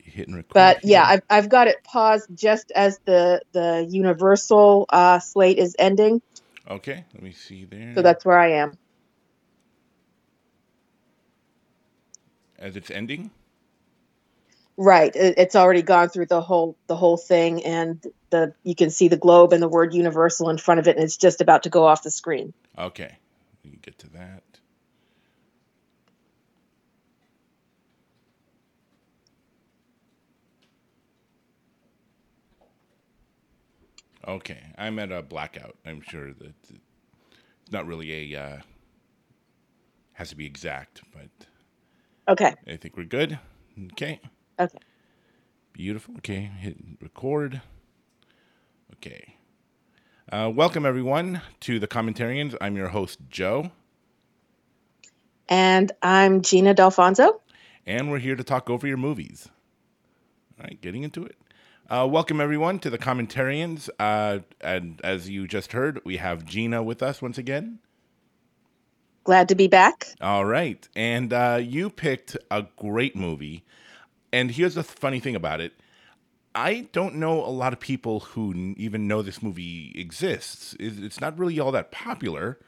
hitting record. But yeah, I've I've got it paused just as the the Universal uh, slate is ending, Okay, let me see there. so that's where I am. as it's ending. Right, it, it's already gone through the whole the whole thing, and the you can see the globe and the word Universal in front of it, and it's just about to go off the screen. Okay, we can get to that. Okay, I'm at a blackout. I'm sure that it's not really a uh, has to be exact, but Okay, I think we're good. Okay, okay. beautiful. Okay, hit record. Okay. Uh, welcome everyone to the Commentarians. I'm your host Joe. And I'm Gina Dalfonzo. and we're here to talk over your movies. All right, getting into it. Uh, welcome everyone to the commentarians. Uh, and as you just heard, we have Gina with us once again. Glad to be back. All right, and uh, you picked a great movie. And here's the funny thing about it: I don't know a lot of people who n- even know this movie exists. It's it's not really all that popular,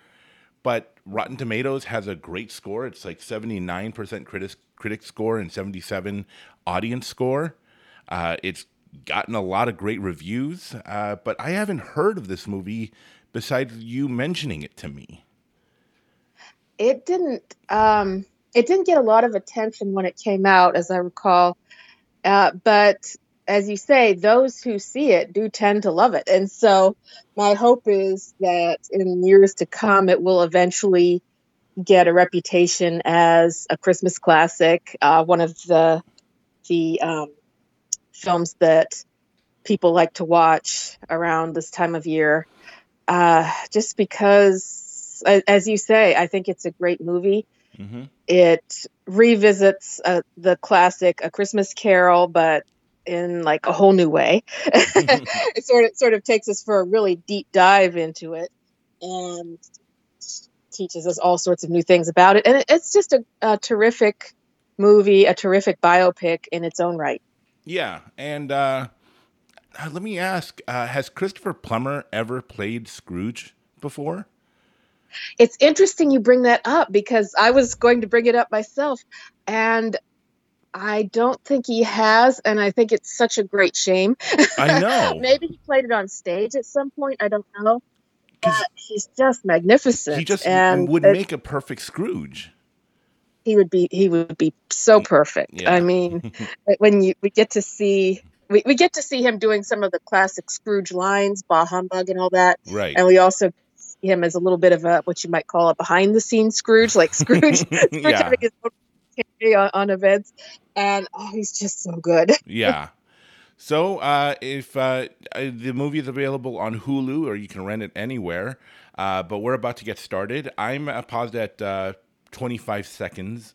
but Rotten Tomatoes has a great score. It's like 79% critic, critic score and 77 audience score. Uh, it's gotten a lot of great reviews, uh, but I haven't heard of this movie besides you mentioning it to me. It didn't um, it didn't get a lot of attention when it came out, as I recall. Uh, but as you say, those who see it do tend to love it, and so my hope is that in years to come, it will eventually get a reputation as a Christmas classic, uh, one of the the um, films that people like to watch around this time of year. Uh, just because, as you say, I think it's a great movie. hmm It revisits uh, the classic A Christmas Carol, but in like a whole new way. it sort of sort of takes us for a really deep dive into it and teaches us all sorts of new things about it. And it, it's just a, a terrific movie, a terrific biopic in its own right. Yeah, and uh, uh, let me ask: uh, Has Christopher Plummer ever played Scrooge before? It's interesting you bring that up because I was going to bring it up myself, and I don't think he has, and I think it's such a great shame. I know. Maybe he played it on stage at some point. I don't know. But he's just magnificent. he just and would make a perfect Scrooge. He would be he would be so perfect. Yeah. I mean, when you we get to see we, we get to see him doing some of the classic Scrooge lines, bah humbug and all that. Right. And we also see him as a little bit of a what you might call a behind the scenes Scrooge, like Scrooge, Scrooge yeah. having his own on, on events. And oh, he's just so good. Yeah. So, uh, if uh, uh, the movie is available on Hulu or you can rent it anywhere, uh, but we're about to get started. I'm uh, paused at uh, 25 seconds.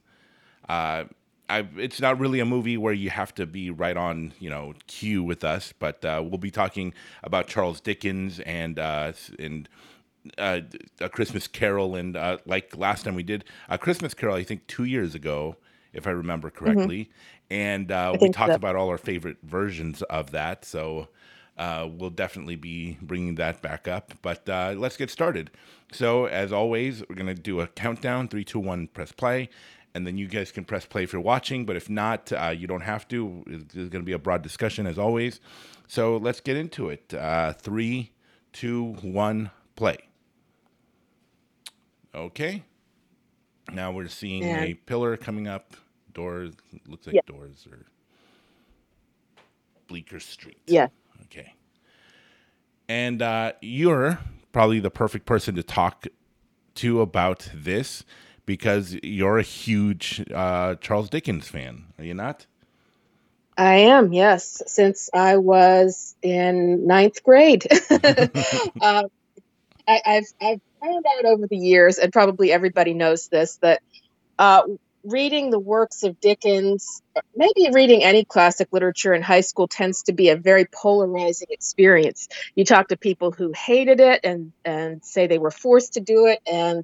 Uh, I, it's not really a movie where you have to be right on, you know, cue with us, but uh, we'll be talking about Charles Dickens and uh, and uh, a Christmas Carol, and uh, like last time we did a Christmas Carol, I think two years ago, if I remember correctly, and uh, we talked so. about all our favorite versions of that. So uh, we'll definitely be bringing that back up. But uh, let's get started. So as always, we're gonna do a countdown: three, two, one, press play. And then you guys can press play if you're watching, but if not, uh, you don't have to. There's going to be a broad discussion as always. So let's get into it. Uh, three, two, one, play. Okay. Now we're seeing a pillar coming up. Doors looks like Yeah. doors or Bleecker Street. Yeah. Okay. And uh, you're probably the perfect person to talk to about this because you're a huge uh, Charles Dickens fan, are you not? I am, yes, since I was in ninth grade. um, I, I've, I've found out over the years, and probably everybody knows this, that uh, reading the works of Dickens, maybe reading any classic literature in high school, tends to be a very polarizing experience. You talk to people who hated it and, and say they were forced to do it, and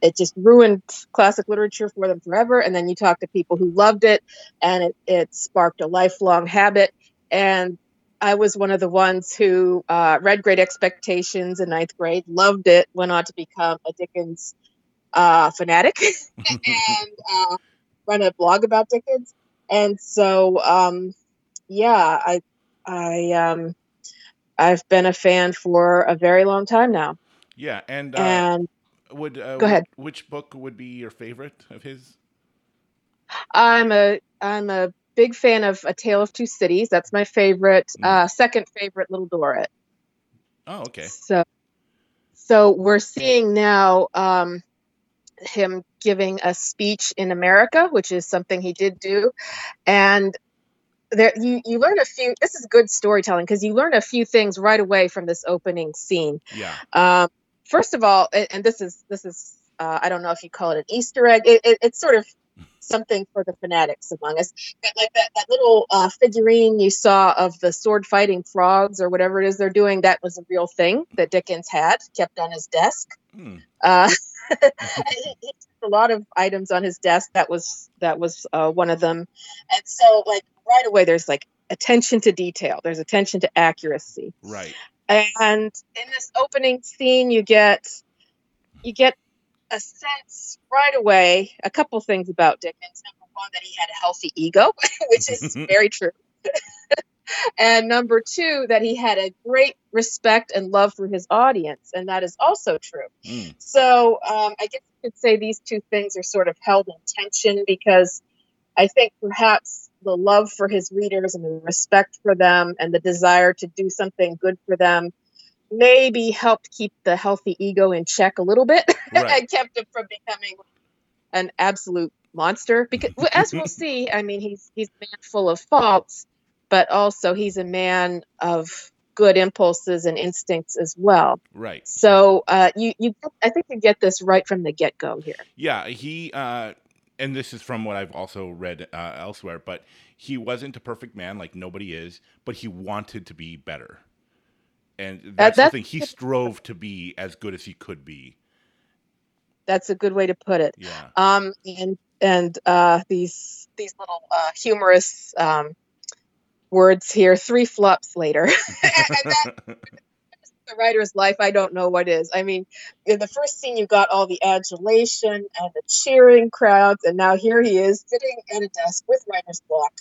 it just ruined classic literature for them forever. And then you talk to people who loved it, and it, it sparked a lifelong habit. And I was one of the ones who uh, read Great Expectations in ninth grade, loved it, went on to become a Dickens uh, fanatic, and uh, run a blog about Dickens. And so, um, yeah, I, I, um, I've been a fan for a very long time now. Yeah, and uh, And would uh, go ahead. Which book would be your favorite of his? I'm a I'm a big fan of A Tale of Two Cities. That's my favorite. Mm. Uh, second favorite, Little Dorrit. Oh, okay. So, so we're seeing now um, him giving a speech in America, which is something he did do, and there you you learn a few. This is good storytelling because you learn a few things right away from this opening scene. Yeah. Um, first of all, and, and this is this is uh, I don't know if you call it an Easter egg. It, it, it's sort of something for the fanatics among us. But like that, that little uh, figurine you saw of the sword fighting frogs or whatever it is they're doing, that was a real thing that Dickens had kept on his desk. Hmm. Uh, he, a lot of items on his desk. That was that was uh, one of them. And so, like right away, there's like attention to detail. There's attention to accuracy. Right. And in this opening scene, you get you get a sense right away. A couple things about Dickens. Number one, that he had a healthy ego, which is very true. and number two, that he had a great respect and love for his audience, and that is also true. Hmm. So um, I guess you could say these two things are sort of held in tension because I think perhaps the love for his readers and the respect for them and the desire to do something good for them maybe helped keep the healthy ego in check a little bit Right. and kept him from becoming an absolute monster because as we'll see i mean he's he's a man full of faults but also he's a man of good impulses and instincts as well Right. so uh, you you i think you get this right from the get-go here Yeah, he uh and this is from what I've also read uh, elsewhere, but he wasn't a perfect man like nobody is, but he wanted to be better. And that's, that's- the thing. He strove to be as good as he could be. that's a good way to put it Yeah. um and and uh these these little uh humorous um words here three flops later the writer's life i don't know what is i mean in the first scene you got all the adulation and the cheering crowds and now here he is sitting at a desk with writer's block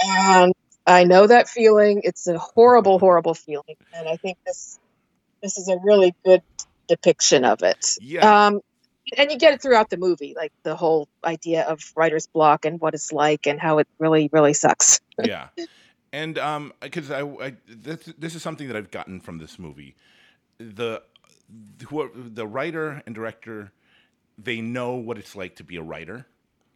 and i know that feeling. It's a horrible horrible feeling and i think this this is a really good depiction of it. Yeah. um and you get it throughout the movie like the whole idea of writer's block and what it's like and how it really really sucks. Yeah. And um because I, I this, this is something that i've gotten from this movie. The who the writer and director they know what it's like to be a writer.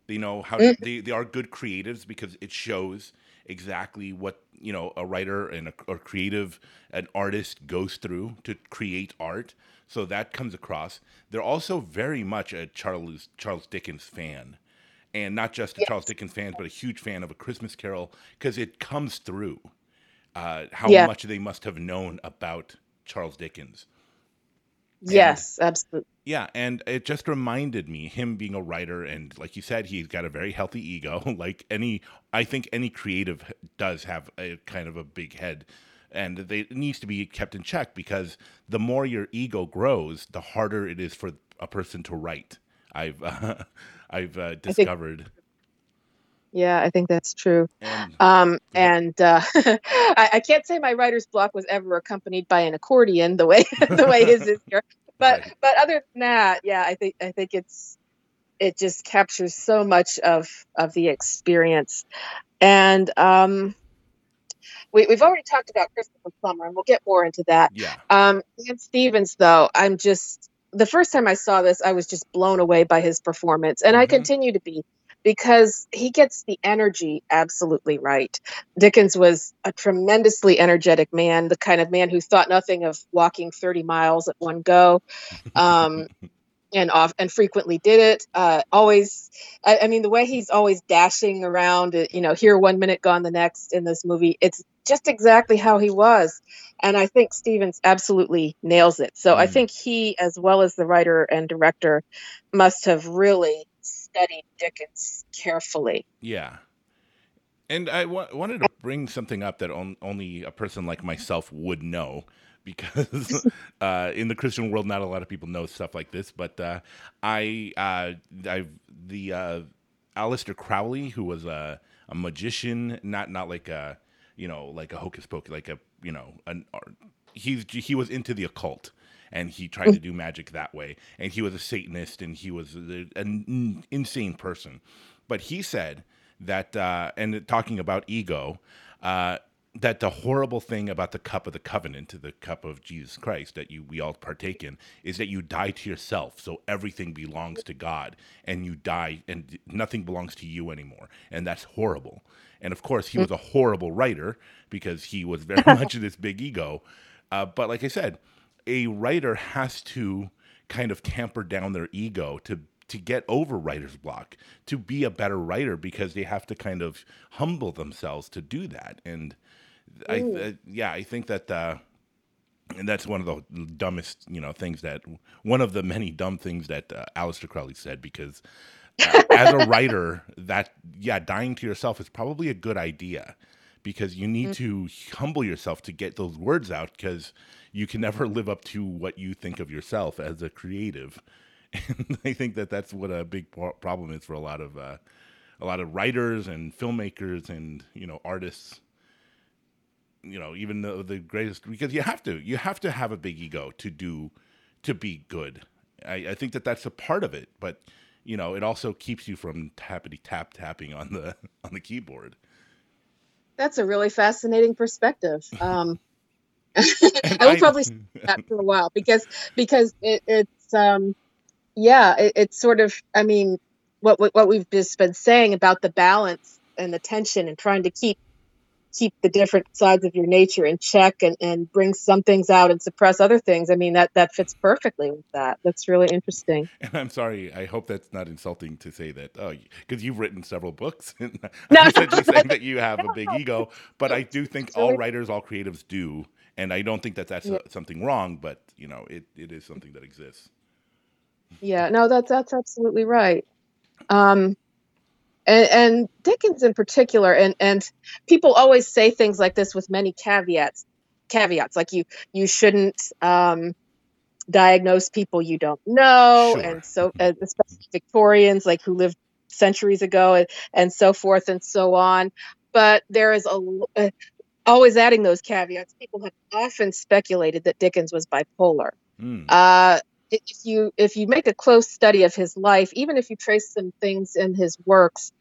They know how Mm. they, they are good creatives because it shows exactly what you know a writer and a, a creative an artist goes through to create art so that comes across they're also very much a charles charles dickens fan and not just a Yes. Charles Dickens fan, but a huge fan of A Christmas Carol because it comes through uh, how Yeah. much they must have known about Charles Dickens. Yes absolutely Yeah, and it just reminded me him being a writer, and like you said, he's got a very healthy ego. Like any, I think any creative does have a kind of a big head, and they, it needs to be kept in check because the more your ego grows, the harder it is for a person to write. I've uh, I've uh, discovered. Yeah i think that's true and Um, and uh, I, I can't say my writer's block was ever accompanied by an accordion the way the way his is here. But Right. but other than that, yeah, I think I think it's it just captures so much of of the experience. And um, we, we've already talked about Christopher Plummer, and we'll get more into that. yeah, Um, Dan Stevens, though, I'm just the first time I saw this, I was just blown away by his performance, and I Mhm. continue to be because he gets the energy absolutely right. Dickens was a tremendously energetic man, the kind of man who thought nothing of walking 30 miles at one go. Um, and off and frequently did it. Uh, always, I, I mean, the way he's always dashing around, uh, you know, here one minute, gone the next in this movie. It's just exactly how he was. And I think Stevens absolutely nails it. So mm. I think he, as well as the writer and director, must have really studied Dickens carefully. Yeah. And I w- wanted to bring something up that on- only a person like myself would know because uh, in the Christian world, not a lot of people know stuff like this. But uh, I, uh, I, the uh, Aleister Crowley, who was a, a magician, not not like a, you know, like a hocus pocus, like a, you know, an he's he was into the occult and he tried to do magic that way. And he was a Satanist and he was an insane person. But he said that, uh, and talking about ego, uh, that the horrible thing about the cup of the covenant, the cup of Jesus Christ that you we all partake in, is that you die to yourself. So everything belongs to God, and you die, and nothing belongs to you anymore, and that's horrible. And of course, he was a horrible writer because he was very much of this big ego. Uh, but like I said, a writer has to kind of tamper down their ego to to get over writer's block, to be a better writer because they have to kind of humble themselves to do that. And I, uh, yeah, I think that, uh, and that's one of the dumbest, you know, things that one of the many dumb things that uh, Aleister Crowley said because as a writer, that yeah, dying to yourself is probably a good idea because you need mm-hmm. to humble yourself to get those words out because you can never live up to what you think of yourself as a creative. And I think that that's what a big problem is for a lot of uh, a lot of writers and filmmakers and you know artists. You know, even the, the greatest because you have to you have to have a big ego to do to be good. I, I think that that's a part of it, but you know, it also keeps you from tappity tap tapping on the on the keyboard. That's a really fascinating perspective. Um, I will probably that for a while because because it, it's um yeah it, it's sort of I mean what what we've just been saying about the balance and the tension and trying to keep keep the different sides of your nature in check and, and bring some things out and suppress other things. I mean, that, that fits perfectly with that. That's really interesting. And I'm sorry, I hope that's not insulting to say that, oh, because you've written several books. And no, I'm essentially saying that you have no. a big ego, but I do think really... all writers, all creatives do and I don't think that that's yeah. a, something wrong, but you know, it, it is something that exists. Yeah, no, that's that's absolutely right. Um, and, and Dickens in particular, and and people always say things like this with many caveats. Caveats like you you shouldn't um, diagnose people you don't know, sure. and so especially Victorians like who lived centuries ago, and, and so forth and so on. But there is a always adding those caveats, people have often speculated that Dickens was bipolar. Mm. Uh, if you if you make a close study of his life, even if you trace some things in his works,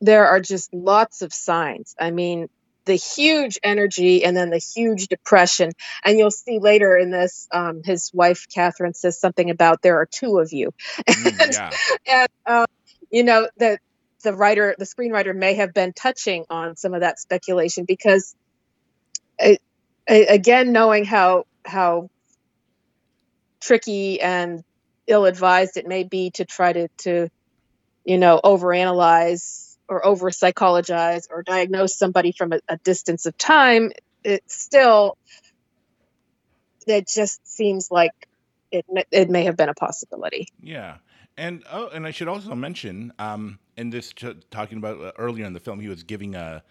there are just lots of signs. I mean, the huge energy and then the huge depression. And you'll see later in this, um, his wife Catherine says something about there are two of you, mm, and, yeah. and uh, you know that the writer, the screenwriter, may have been touching on some of that speculation because, it, again, knowing how how tricky and ill-advised it may be to try to to you know overanalyze or over psychologize or diagnose somebody from a, a distance of time it still it just seems like it it may have been a possibility yeah and oh, and I should also mention, um, in this t- talking about uh, earlier in the film, he was giving a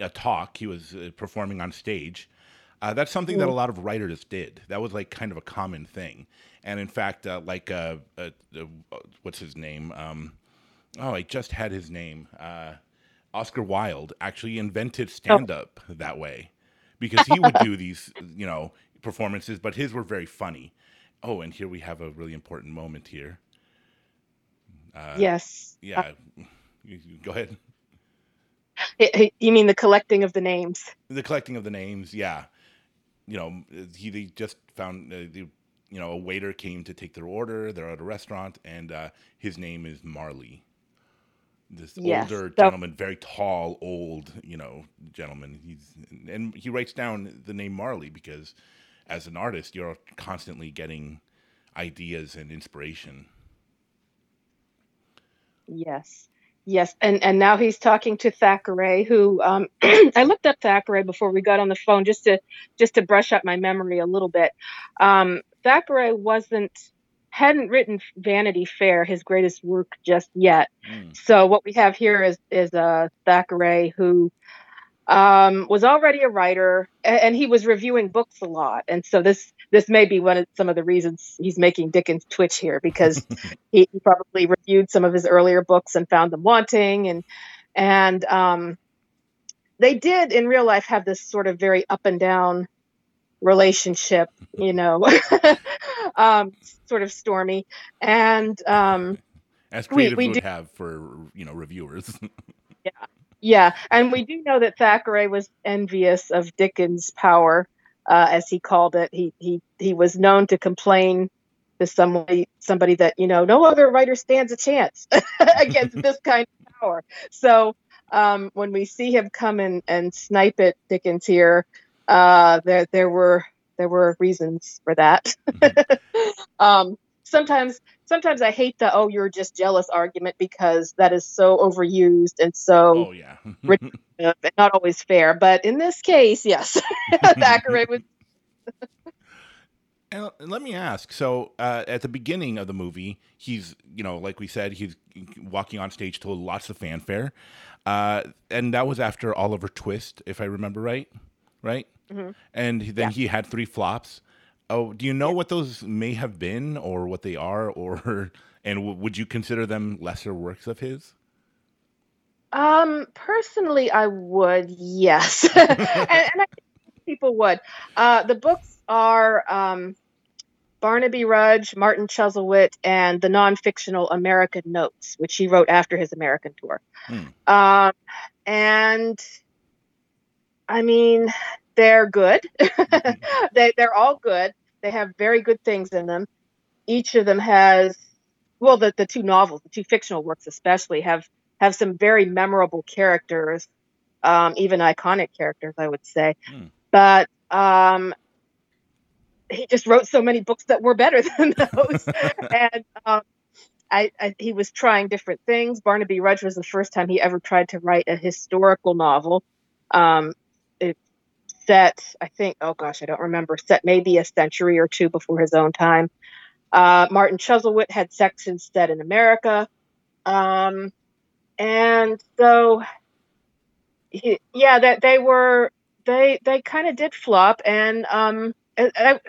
a talk. He was uh, performing on stage. Uh, that's something that a lot of writers did. That was like kind of a common thing. And in fact, uh, like uh, uh, what's his name? Um, oh, I just had his name. Oscar Wilde actually invented stand up oh. that way because he would do these, you know, performances, but his were very funny. Oh, and here we have a really important moment here. Uh, yes. Yeah. Go ahead. You mean the collecting of the names? The collecting of the names, yeah. You know, he, he just found, uh, the, you know, a waiter came to take their order. They're at a restaurant, and uh, his name is Marley. This yes. older so, gentleman, very tall, old, you know, gentleman. He's and he writes down the name Marley because, as an artist, you're constantly getting ideas and inspiration. Yes. Yes, and and now he's talking to Thackeray, who um, I looked up Thackeray before we got on the phone just to just to brush up my memory a little bit. Um, Thackeray wasn't hadn't written Vanity Fair, his greatest work, just yet. Mm. So what we have here is is uh, Thackeray who um, was already a writer, and, and he was reviewing books a lot, and so this this may be one of some of the reasons he's making Dickens twitch here because he, he, probably reviewed some of his earlier books and found them wanting and and um, they did in real life have this sort of very up and down relationship you know um, sort of stormy and um, as creative we, we would do, have for you know reviewers. Yeah. Yeah. And we do know that thackeray was envious of dickens power uh, as he called it. He he he was known to complain to somebody somebody that you know no other writer stands a chance against this kind of power. So um, when we see him come in and snipe at Dickens here, uh, there there were there were reasons for that. Mm-hmm. um, sometimes sometimes I hate the oh you're just jealous argument because that is so overused and so oh yeah not always fair. But in this case, yes, Thackeray was. And let me ask. So, uh, at the beginning of the movie, he's, you know, like we said, he's walking on stage to lots of fanfare, uh, and that was after Oliver Twist, if I remember right, right? Mm-hmm. And then yeah. he had three flops. Oh, do you know yeah. what those may have been, or what they are, or and w- would you consider them lesser works of his? Um, personally, I would, yes, and, and I think people would. Uh, the books are um, Barnaby Rudge, Martin Chuzzlewit, and the non-fictional American Notes, which he wrote after his American tour. Hmm. Um, and I mean, they're good. they, they're all good. They have very good things in them. Each of them has, well, the, the two novels, the two fictional works especially, have have some very memorable characters, um, even iconic characters, I would say. Hmm. But um, he just wrote so many books that were better than those, and um, I, I, he was trying different things. Barnaby Rudge was the first time he ever tried to write a historical novel. Um, it set, I think, oh gosh, I don't remember, set maybe a century or two before his own time. Uh, Martin Chuzzlewit had sections set in America. Um, and so, he, yeah, that they were, they, they kind of did flop. And, um, I,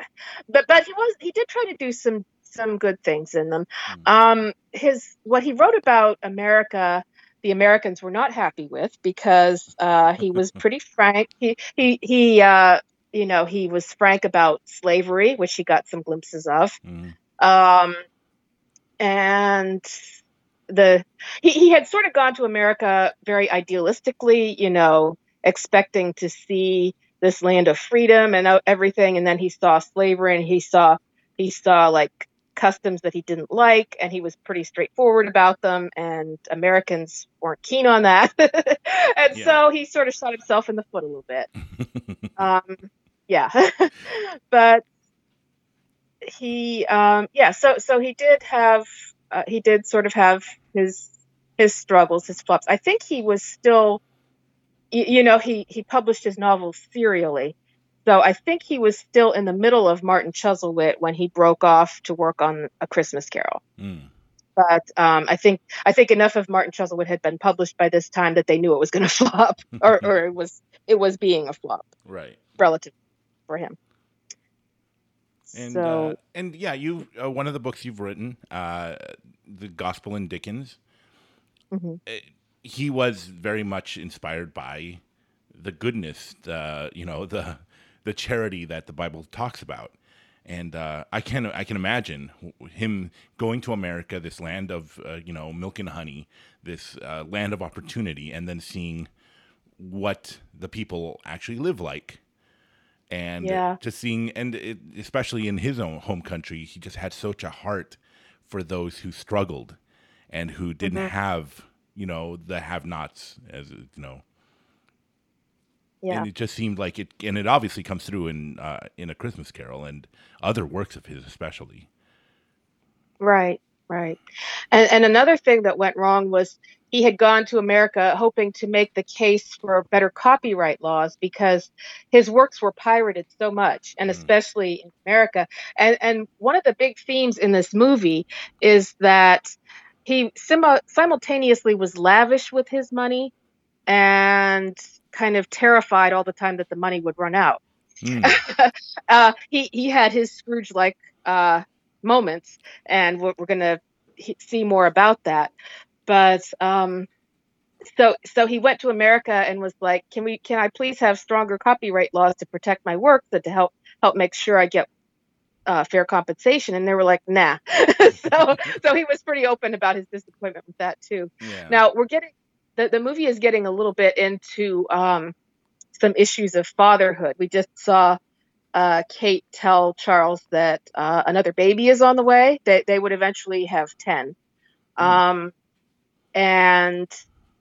but, but he was, he did try to do some, some good things in them. Mm. Um, his, what he wrote about America, the Americans were not happy with because uh, he was pretty frank. He he he uh, you know he was frank about slavery, which he got some glimpses of, mm. um, and the he, he had sort of gone to America very idealistically, you know, expecting to see this land of freedom and everything, and then he saw slavery and he saw he saw like customs that he didn't like, and he was pretty straightforward about them, and Americans weren't keen on that. and yeah. so he sort of shot himself in the foot a little bit. um, yeah. but he, um, yeah, so, so he did have, uh, he did sort of have his, his struggles, his flops. I think he was still, you, you know, he, he published his novels serially. So I think he was still in the middle of Martin Chuzzlewit when he broke off to work on A Christmas Carol. Mm. But um, I think I think enough of Martin Chuzzlewit had been published by this time that they knew it was going to flop, or, or it was it was being a flop, right? Relative for him. And so, uh, and yeah, you uh, one of the books you've written, uh, the Gospel in Dickens. Mm-hmm. Eh, he was very much inspired by the goodness, the you know the the charity that the Bible talks about. And uh, I can I can imagine him going to America, this land of uh, you know milk and honey, this uh, land of opportunity, and then seeing what the people actually live like, and yeah. just seeing and it, especially in his own home country, he just had such a heart for those who struggled and who didn't mm-hmm. have you know the have-nots as you know yeah. And it just seemed like it, and it obviously comes through in uh, in a Christmas Carol and other works of his, especially. Right, Right. And and another thing that went wrong was he had gone to America hoping to make the case for better copyright laws because his works were pirated so much, and Mm. especially in America. And and one of the big themes in this movie is that he simu- simultaneously was lavish with his money and kind of terrified all the time that the money would run out. Mm. uh, he he had his Scrooge like uh, moments, and we're, we're gonna he- see more about that. But um, so so he went to America and was like, "Can we? Can I please have stronger copyright laws to protect my work, that to help help make sure I get uh, fair compensation?" And they were like, "Nah." so so he was pretty open about his disappointment with that too. Yeah. Now we're getting the, the movie is getting a little bit into um, some issues of fatherhood. We just saw uh, Kate tell Charles that uh, another baby is on the way. that they would eventually have ten, Hmm. um, and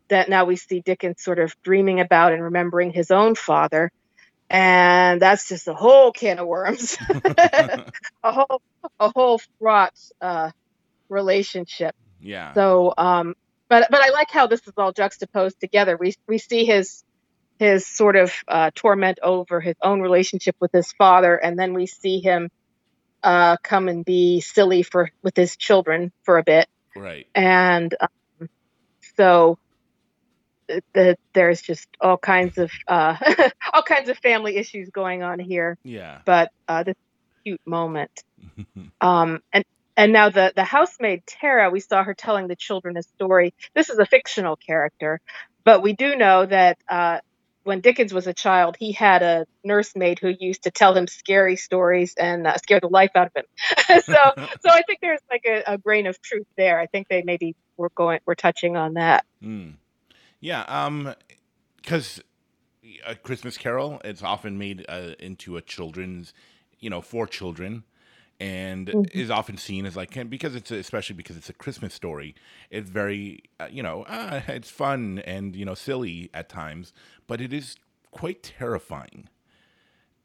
that now we see Dickens sort of dreaming about and remembering his own father. And that's just a whole can of worms, a whole a whole fraught uh, relationship. yeah. So, um, but but I like how this is all juxtaposed together. We we see his his sort of uh, torment over his own relationship with his father, and then we see him uh, come and be silly for with his children for a bit, right. and um, so th- th- there's just all kinds of uh, all kinds of family issues going on here. Yeah. But uh, this cute moment. Um, and and now the the housemaid Tara, we saw her telling the children a story. This is a fictional character, but we do know that uh, when Dickens was a child, he had a nursemaid who used to tell him scary stories and uh, scare the life out of him. so so I think there's like a, a grain of truth there. I think they maybe were going we're touching on that. Mm. Yeah, um, because a Christmas Carol it's often made uh, into a children's, you know, for children, and Mhm. is often seen as like because it's a, especially because it's a Christmas story. It's very, uh, you know, uh, it's fun and you know silly at times, but it is quite terrifying.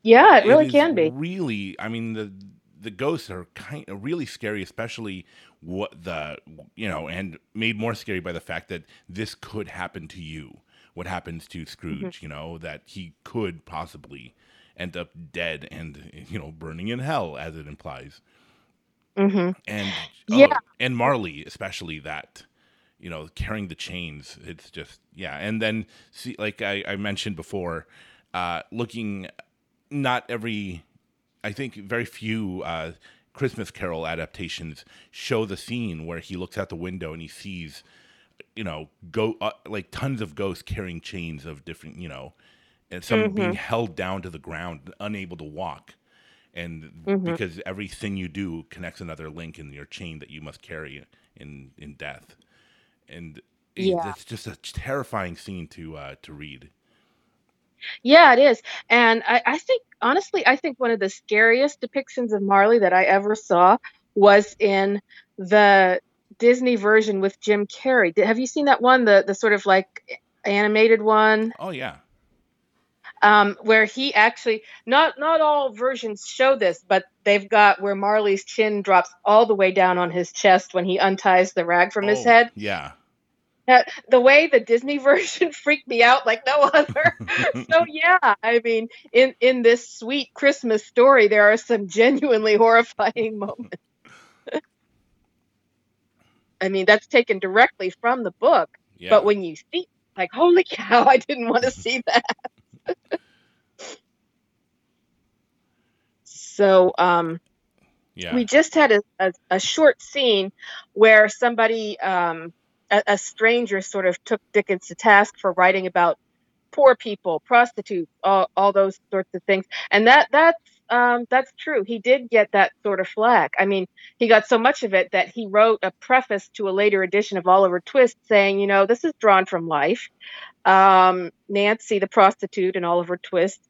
Yeah, it really is can be. Really, I mean the the ghosts are kind of really scary, especially what the you know, and made more scary by the fact that this could happen to you. What happens to Scrooge? Mm-hmm. You know that he could possibly end up dead and you know burning in hell, as it implies. hmm And Yeah. oh, and Marley, especially that, you know, carrying the chains. It's just yeah. And then see, like I, I mentioned before, uh, looking, not every, I think very few uh, Christmas Carol adaptations show the scene where he looks out the window and he sees, you know, go uh, like tons of ghosts carrying chains of different, you know, and some being held down to the ground, unable to walk and because everything you do connects another link in your chain that you must carry in in death and Yeah. it's just a terrifying scene to uh to read Yeah, it is. And I, I think, honestly, I think one of the scariest depictions of Marley that I ever saw was in the Disney version with Jim Carrey. Have you seen that one? The the sort of like animated one, oh yeah um, where he actually not not all versions show this, but they've got where Marley's chin drops all the way down on his chest when he unties the rag from his Oh, head. yeah Uh, the way the Disney version freaked me out like no other. so yeah, I mean, in in this sweet Christmas story, there are some genuinely horrifying moments. I mean, that's taken directly from the book, yeah but when you see, like, holy cow, I didn't want to see that. So, um, yeah. we just had a, a, a short scene where somebody um, a, a stranger sort of took dickens to task for writing about poor people prostitutes all, all those sorts of things. And that that's um, that's true. He did get that sort of flack. I mean he got so much of it that he wrote a preface to a later edition of oliver twist saying you know this is drawn from life. Um, nancy the prostitute and oliver twist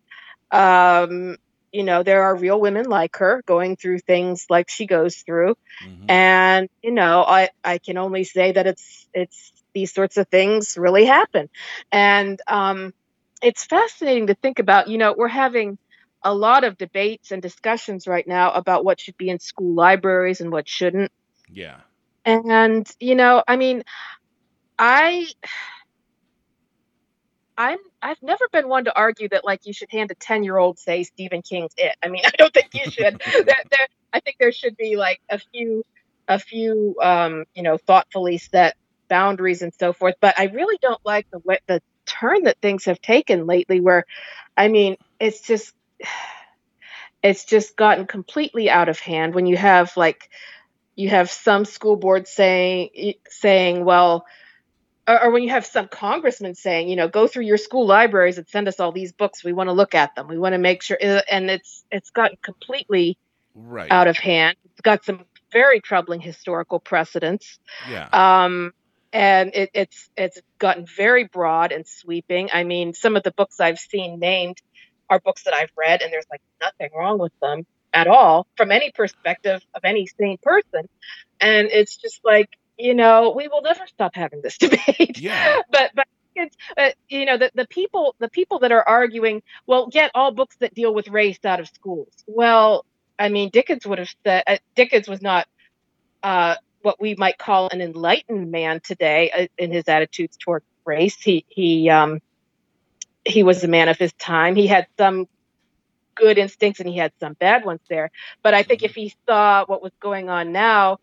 um, you know there are real women like her going through things like she goes through. Mhm. and you know i i can only say that it's it's these sorts of things really happen. And um it's fascinating to think about you know we're having a lot of debates and discussions right now about what should be in school libraries and what shouldn't. Yeah. And you know, I mean, I I'm I've never been one to argue that like you should hand a 10 year old say Stephen King's it. I mean, I don't think you should. there, there, I think there should be like a few a few um, you know thoughtfully set boundaries and so forth. But I really don't like the way the turn that things have taken lately. Where, I mean, it's just it's just gotten completely out of hand when you have like you have some school boards saying saying well or, or, when you have some congressman saying, you know, go through your school libraries and send us all these books. We want to look at them. We want to make sure, uh, and it's it's gotten completely right. out of hand. It's got some very troubling historical precedents. Yeah. Um, and it, it's it's gotten very broad and sweeping. I mean, some of the books I've seen named are books that I've read, and there's like nothing wrong with them at all from any perspective of any sane person. And it's just like you know, we will never stop having this debate. Yeah. but but it's uh, you know the, the people the people that are arguing, well, get all books that deal with race out of schools. Well, I mean, Dickens would have said uh, Dickens was not uh, what we might call an enlightened man today uh, in his attitudes toward race. He he um, he was a man of his time. He had some good instincts and he had some bad ones there. But I think if he saw what was going on now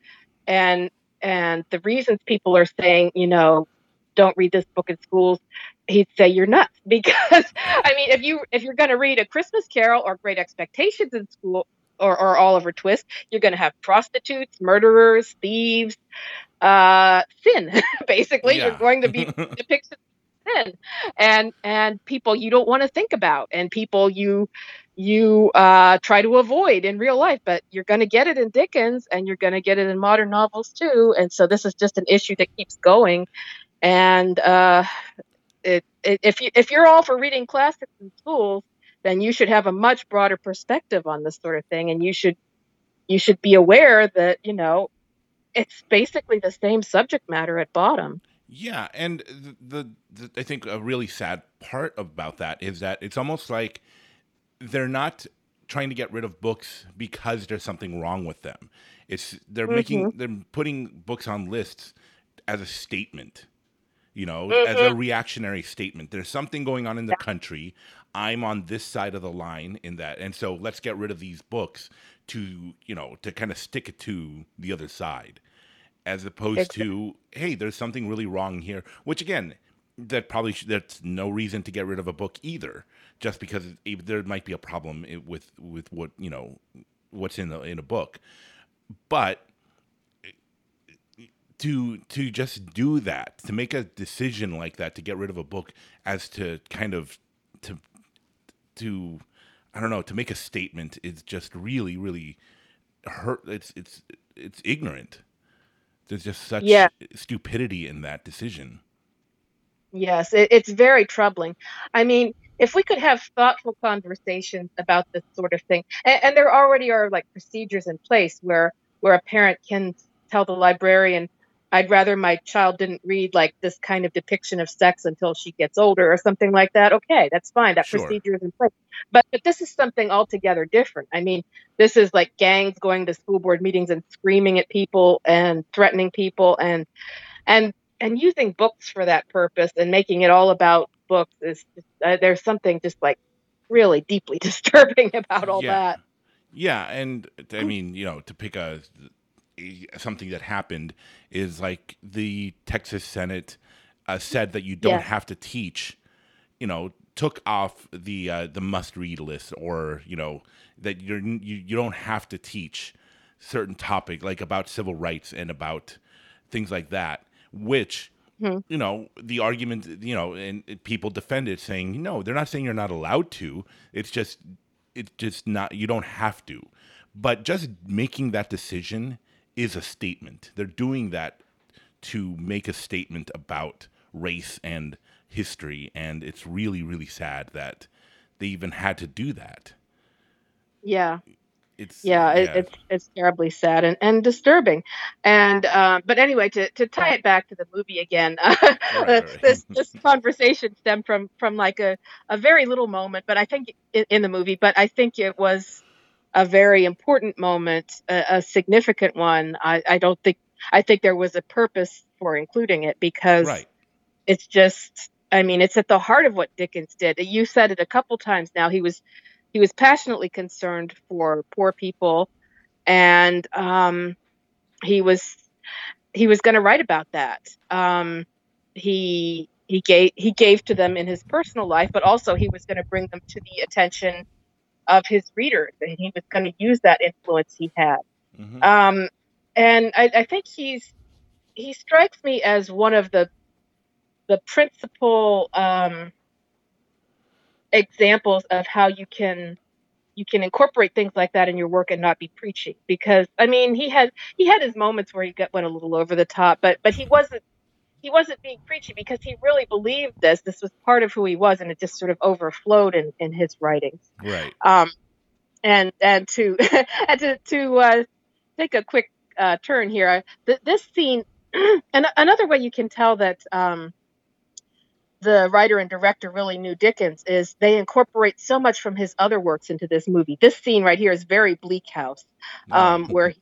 and and the reasons people are saying, you know, don't read this book in schools, he'd say you're nuts because I mean, if you if you're going to read a Christmas Carol or Great Expectations in school or, or Oliver Twist, you're going to have prostitutes, murderers, thieves, uh, sin. Basically, yeah. you're going to be depicted sin and and people you don't want to think about and people you you uh, try to avoid in real life, but you're going to get it in Dickens and you're going to get it in modern novels too. And so this is just an issue that keeps going. And uh, it, it, if you if you're all for reading classics in schools, then you should have a much broader perspective on this sort of thing, and you should you should be aware that you know it's basically the same subject matter at bottom. Yeah, and the, the, the I think a really sad part about that is that it's almost like they're not trying to get rid of books because there's something wrong with them. It's they're mm-hmm. making they're putting books on lists as a statement, you know, mm-hmm. as a mm-hmm. reactionary statement. There's something going on in the country. I'm on this side of the line in that, and so let's get rid of these books to you know to kind of stick it to the other side, as opposed exactly. to hey, there's something really wrong here. Which again, that probably sh- that's no reason to get rid of a book either just because it, there might be a problem with with what you know what's in the in a book. But to to just do that to make a decision like that to get rid of a book as to kind of to to I don't know to make a statement is just really really hurt it's it's it's ignorant. There's just such yeah. stupidity in that decision Yes, it, it's very troubling. I mean, if we could have thoughtful conversations about this sort of thing, and, and, there already are like procedures in place where where a parent can tell the librarian, "I'd rather my child didn't read like this kind of depiction of sex until she gets older," or something like that. Okay, that's fine. That sure. procedure is in place. But but this is something altogether different. I mean, this is like gangs going to school board meetings and screaming at people and threatening people and and and using books for that purpose and making it all about books is just, uh, there's something just like really deeply disturbing about all yeah. that. Yeah, and I mean, you know, to pick a, a something that happened is like the Texas Senate uh, said that you don't yeah. have to teach, you know, took off the uh, the must read list, or you know that you're you, you don't have to teach certain topic like about civil rights and about things like that which mm-hmm. you know the argument you know and people defend it saying no they're not saying you're not allowed to. It's just it's just not you don't have to. But just making that decision is a statement. They're doing that to make a statement about race and history and it's really really sad that they even had to do that. Yeah it's yeah, yeah. It, it's it's terribly sad and, and disturbing and um, but anyway to, to tie it back to the movie again uh, right, right. this this conversation stemmed from from like a, a very little moment but i think in, in the movie but i think it was a very important moment a, a significant one I, I don't think I think there was a purpose for including it because Right. it's just I mean, it's at the heart of what Dickens did. You said it a couple times now. He was he was passionately concerned for poor people and um, he was he was going to write about that. Um, he he gave he gave to them in his personal life, but also he was going to bring them to the attention of his readers, and he was going to use that influence he had. Mhm. Um, and I, I think he's he strikes me as one of the the principal um, examples of how you can you can incorporate things like that in your work and not be preachy. Because i mean he had he had his moments where he got went a little over the top but but he wasn't he wasn't being preachy because he really believed this. This was part of who he was and it just sort of overflowed in in his writings. Right. um and and to and to to uh, take a quick uh, turn here I, th- this scene and another way you can tell that um the writer and director really knew Dickens is they incorporate so much from his other works into this movie. This scene right here is very Bleak House, um, where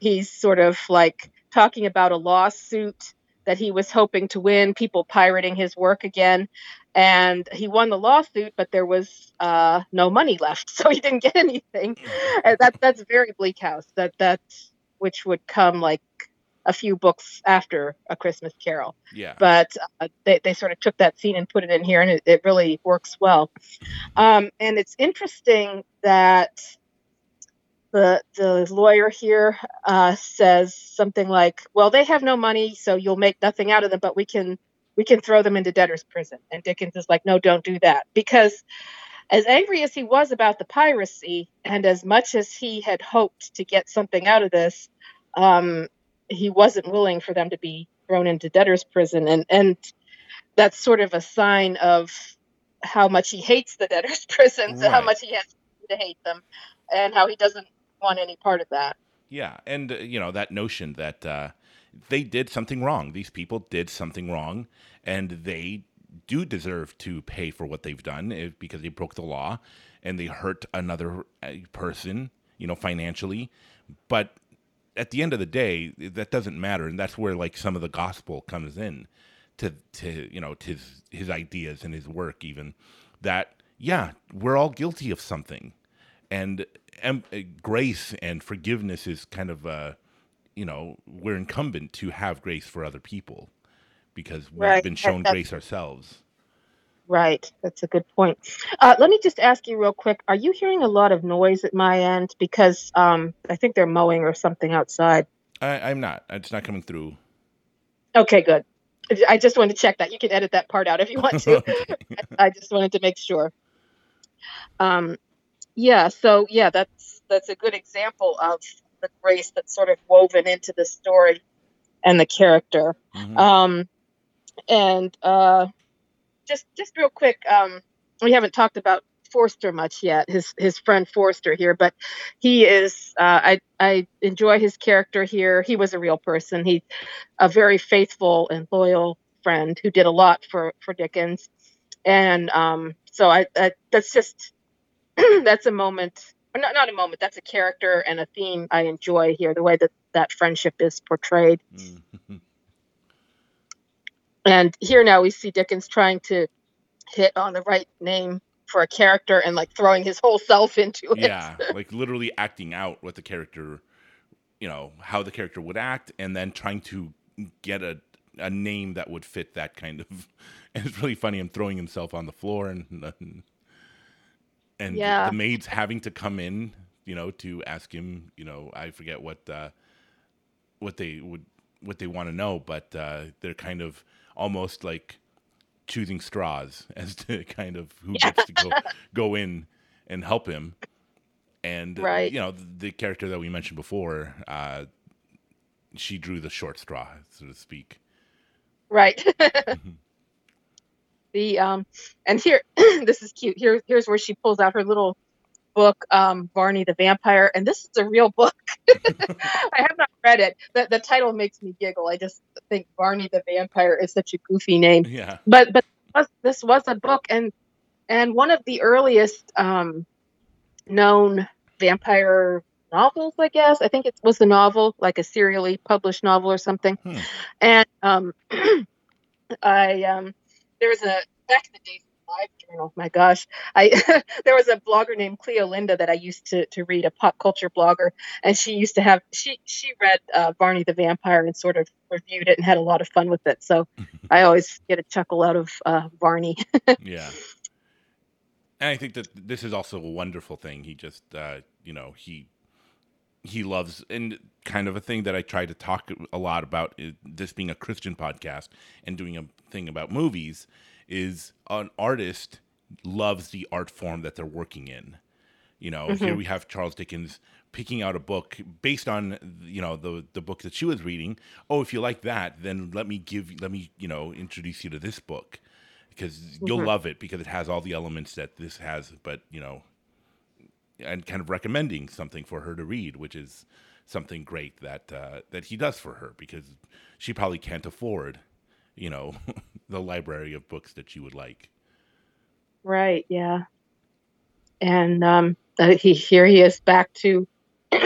he's sort of like talking about a lawsuit that he was hoping to win, people pirating his work again. And he won the lawsuit, but there was uh, no money left, so he didn't get anything. And that that's very Bleak House. That that's which would come like a few books after A Christmas Carol. Yeah. but uh, they, they sort of took that scene and put it in here and it, it really works well. Um, and it's interesting that the the lawyer here uh, says something like well they have no money so you'll make nothing out of them but we can we can throw them into debtor's prison. And dickens is like no don't do that. Because as angry as he was about the piracy and as much as he had hoped to get something out of this um, he wasn't willing for them to be thrown into debtor's prison and and that's sort of a sign of how much he hates the debtor's prisons and how much he has to hate them and how he doesn't want any part of that Yeah, and uh, you know that notion that uh, they did something wrong. These people did something wrong, and they do deserve to pay for what they've done because they broke the law and they hurt another uh, person, you know, financially. But at the end of the day, that doesn't matter, and that's where like some of the gospel comes in to to you know to his his ideas and his work even that yeah we're all guilty of something and uh, grace and forgiveness is kind of uh you know we're incumbent to have grace for other people because we've Right. been shown grace ourselves right. That's a good point. Uh, let me just ask you real quick are you hearing a lot of noise at my end? Because um, i think they're mowing or something outside. I, i'm not. It's not coming through. Okay good. I just wanted to check that. You can edit that part out if you want to. I just wanted to make sure. Um, yeah, so yeah, that's that's a good example of the grace that's sort of woven into the story and the character. Mhm. Um, and uh, just just real quick, um, we haven't talked about Forster much yet. His his friend Forster here, but he is. Uh, I I enjoy his character here. He was a real person. He's a very faithful and loyal friend who did a lot for for Dickens, and um, so I, I that's just that's a moment. Not, not a moment. That's a character and a theme I enjoy here. The way that that friendship is portrayed. And here now we see Dickens trying to hit on the right name for a character and like throwing his whole self into it. yeah like literally acting out what the character you know how the character would act and then trying to get a a name that would fit that kind of and it's really funny him throwing himself on the floor and and, and Yeah. the maids having to come in you know to ask him you know i forget what uh what they would what they want to know but uh they're kind of almost like choosing straws as to kind of who gets to go go in and help him and Right. you know the, the character that we mentioned before uh she drew the short straw so to speak Right. the um and here this is cute. Here here's where she pulls out her little book, um, Varney the Vampire, and this is a real book. I have not read it. The the title makes me giggle. I just think Varney the Vampire is such a goofy name. yeah but but this was a book and and one of the earliest um, known vampire novels, I guess. I think it was a novel, like a serially published novel or something. Hmm. And um, I um, there was a back in the days live journal. My gosh, I there was a blogger named Cleolinda that I used to to read, a pop culture blogger, and she used to have she she read uh, Varney the Vampire and sort of reviewed it and had a lot of fun with it. So I always get a chuckle out of uh, Varney. yeah. And I think that this is also a wonderful thing. He just, uh, you know, he he loves and kind of a thing that I try to talk a lot about. This being a Christian podcast and doing a thing about movies is an artist loves the art form that they're working in. You know, mm-hmm. here we have Charles Dickens picking out a book based on you know the the book that she was reading. Oh, if you like that, then let me give let me you know introduce you to this book because mm-hmm. you'll love it because it has all the elements that this has. But you know, and kind of recommending something for her to read, which is something great that uh, that he does for her because she probably can't afford, you know, the library of books that you would like. Right. Yeah. And um, he here he is back to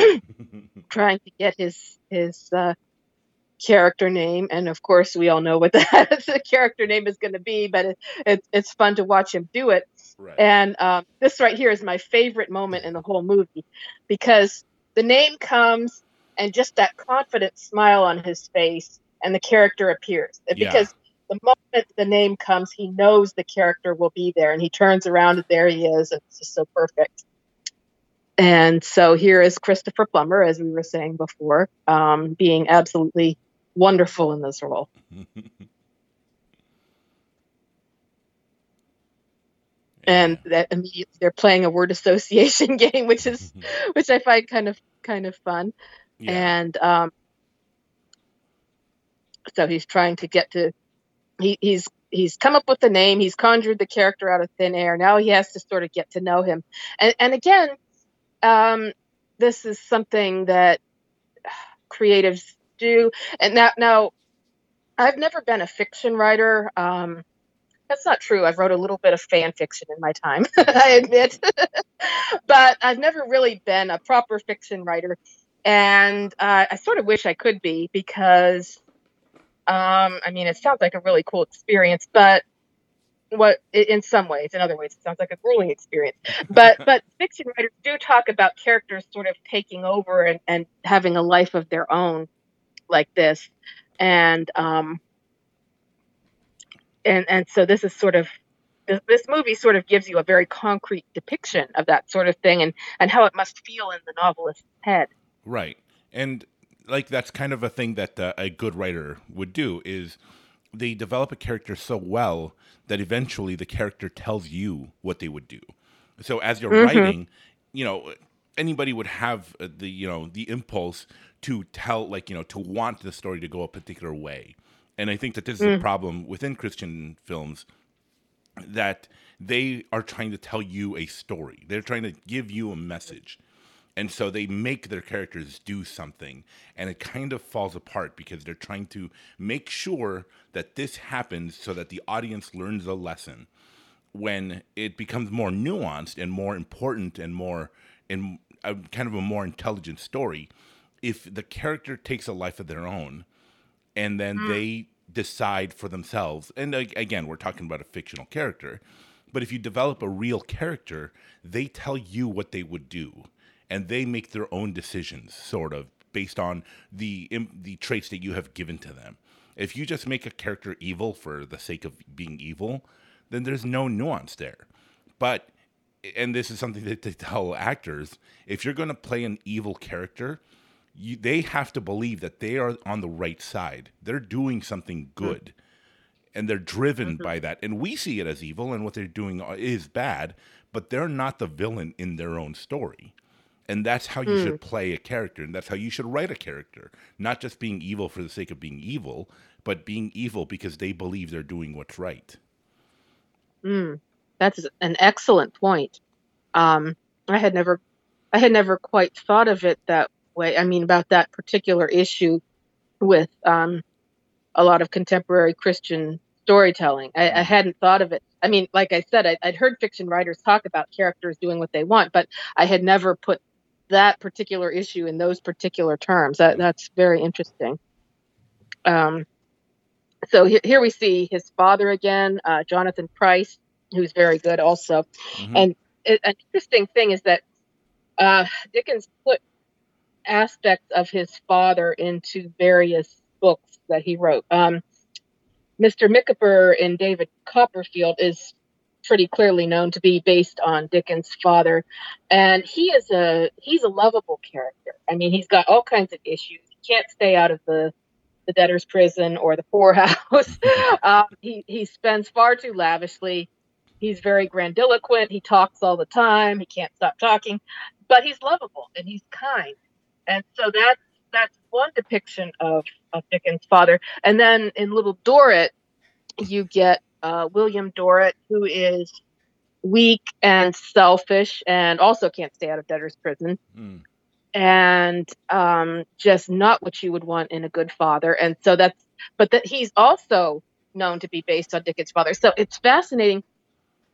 trying to get his his uh, character name, and of course we all know what that the character name is going to be, but it, it, it's fun to watch him do it. Right. And um, this right here is my favorite moment in the whole movie because the name comes and just that confident smile on his face, and the character appears. Yeah. Because the moment the name comes, he knows the character will be there, and he turns around and there he is, and it's just so perfect. And so here is Christopher Plummer, as we were saying before, um, being absolutely wonderful in this role. and that immediately they're playing a word association game, which is which I find kind of kind of fun. Yeah. And um, so he's trying to get to he, he's he's come up with the name, he's conjured the character out of thin air. Now he has to sort of get to know him. And and again, um, this is something that creatives do. And now now I've never been a fiction writer. Um, that's not true. I've wrote a little bit of fan fiction in my time, I admit. but I've never really been a proper fiction writer. And uh, I sort of wish I could be because, um, I mean, it sounds like a really cool experience, but what in some ways in other ways it sounds like a grueling experience. But but fiction writers do talk about characters sort of taking over and, and having a life of their own like this. And um and and so this is sort of this movie sort of gives you a very concrete depiction of that sort of thing and and how it must feel in the novelist's head. Right. And like that's kind of a thing that uh, a good writer would do is they develop a character so well that eventually the character tells you what they would do so as you're mm-hmm. writing you know anybody would have uh, the you know the impulse to tell like you know to want the story to go a particular way and I think that this is mm. a problem within Christian films that they are trying to tell you a story. They're trying to give you a message. And so they make their characters do something, and it kind of falls apart because they're trying to make sure that this happens so that the audience learns a lesson. When it becomes more nuanced and more important and more in a, kind of a more intelligent story, if the character takes a life of their own and then mm. they decide for themselves. And again, we're talking about a fictional character, but if you develop a real character, they tell you what they would do, and they make their own decisions, sort of based on the the traits that you have given to them. If you just make a character evil for the sake of being evil, then there's no nuance there. But and this is something that they tell actors, if you're going to play an evil character, you, they have to believe that they are on the right side. They're doing something hmm. good. And they're driven mm-hmm. by that. And we see it as evil, and what they're doing is bad, but they're not the villain in their own story. And that's how you mm. should play a character, and that's how you should write a character. Not just being evil for the sake of being evil, but being evil because they believe they're doing what's right. Mm. That's an excellent point. Um, I had never, I had never quite thought of it that way. I mean, about that particular issue with um, a lot of contemporary Christian storytelling. I, I, mm-hmm. hadn't thought of it. I mean, like I said, I, would heard fiction writers talk about characters doing what they want, but I had never put that particular issue in those particular terms. That that's very interesting. Um, so here, here we see his father again, uh, Jonathan Pryce, who's very good also. Mm-hmm. And it, an interesting thing is that uh, Dickens put aspects of his father into various books that he wrote. Um, Mr. Micawber in David Copperfield is pretty clearly known to be based on Dickens' father, and he is a he's a lovable character. I mean, he's got all kinds of issues. He can't stay out of the the debtor's prison or the poorhouse. um, he he spends far too lavishly. He's very grandiloquent. He talks all the time. He can't stop talking, but he's lovable and he's kind. And so that's that's one depiction of, of Dickens' father. And then in Little Dorrit, you get uh, William Dorrit, who is weak and selfish and also can't stay out of debtor's prison. Mm. And um, just not what you would want in a good father. And so that's, but that he's also known to be based on Dickens' father. So it's fascinating.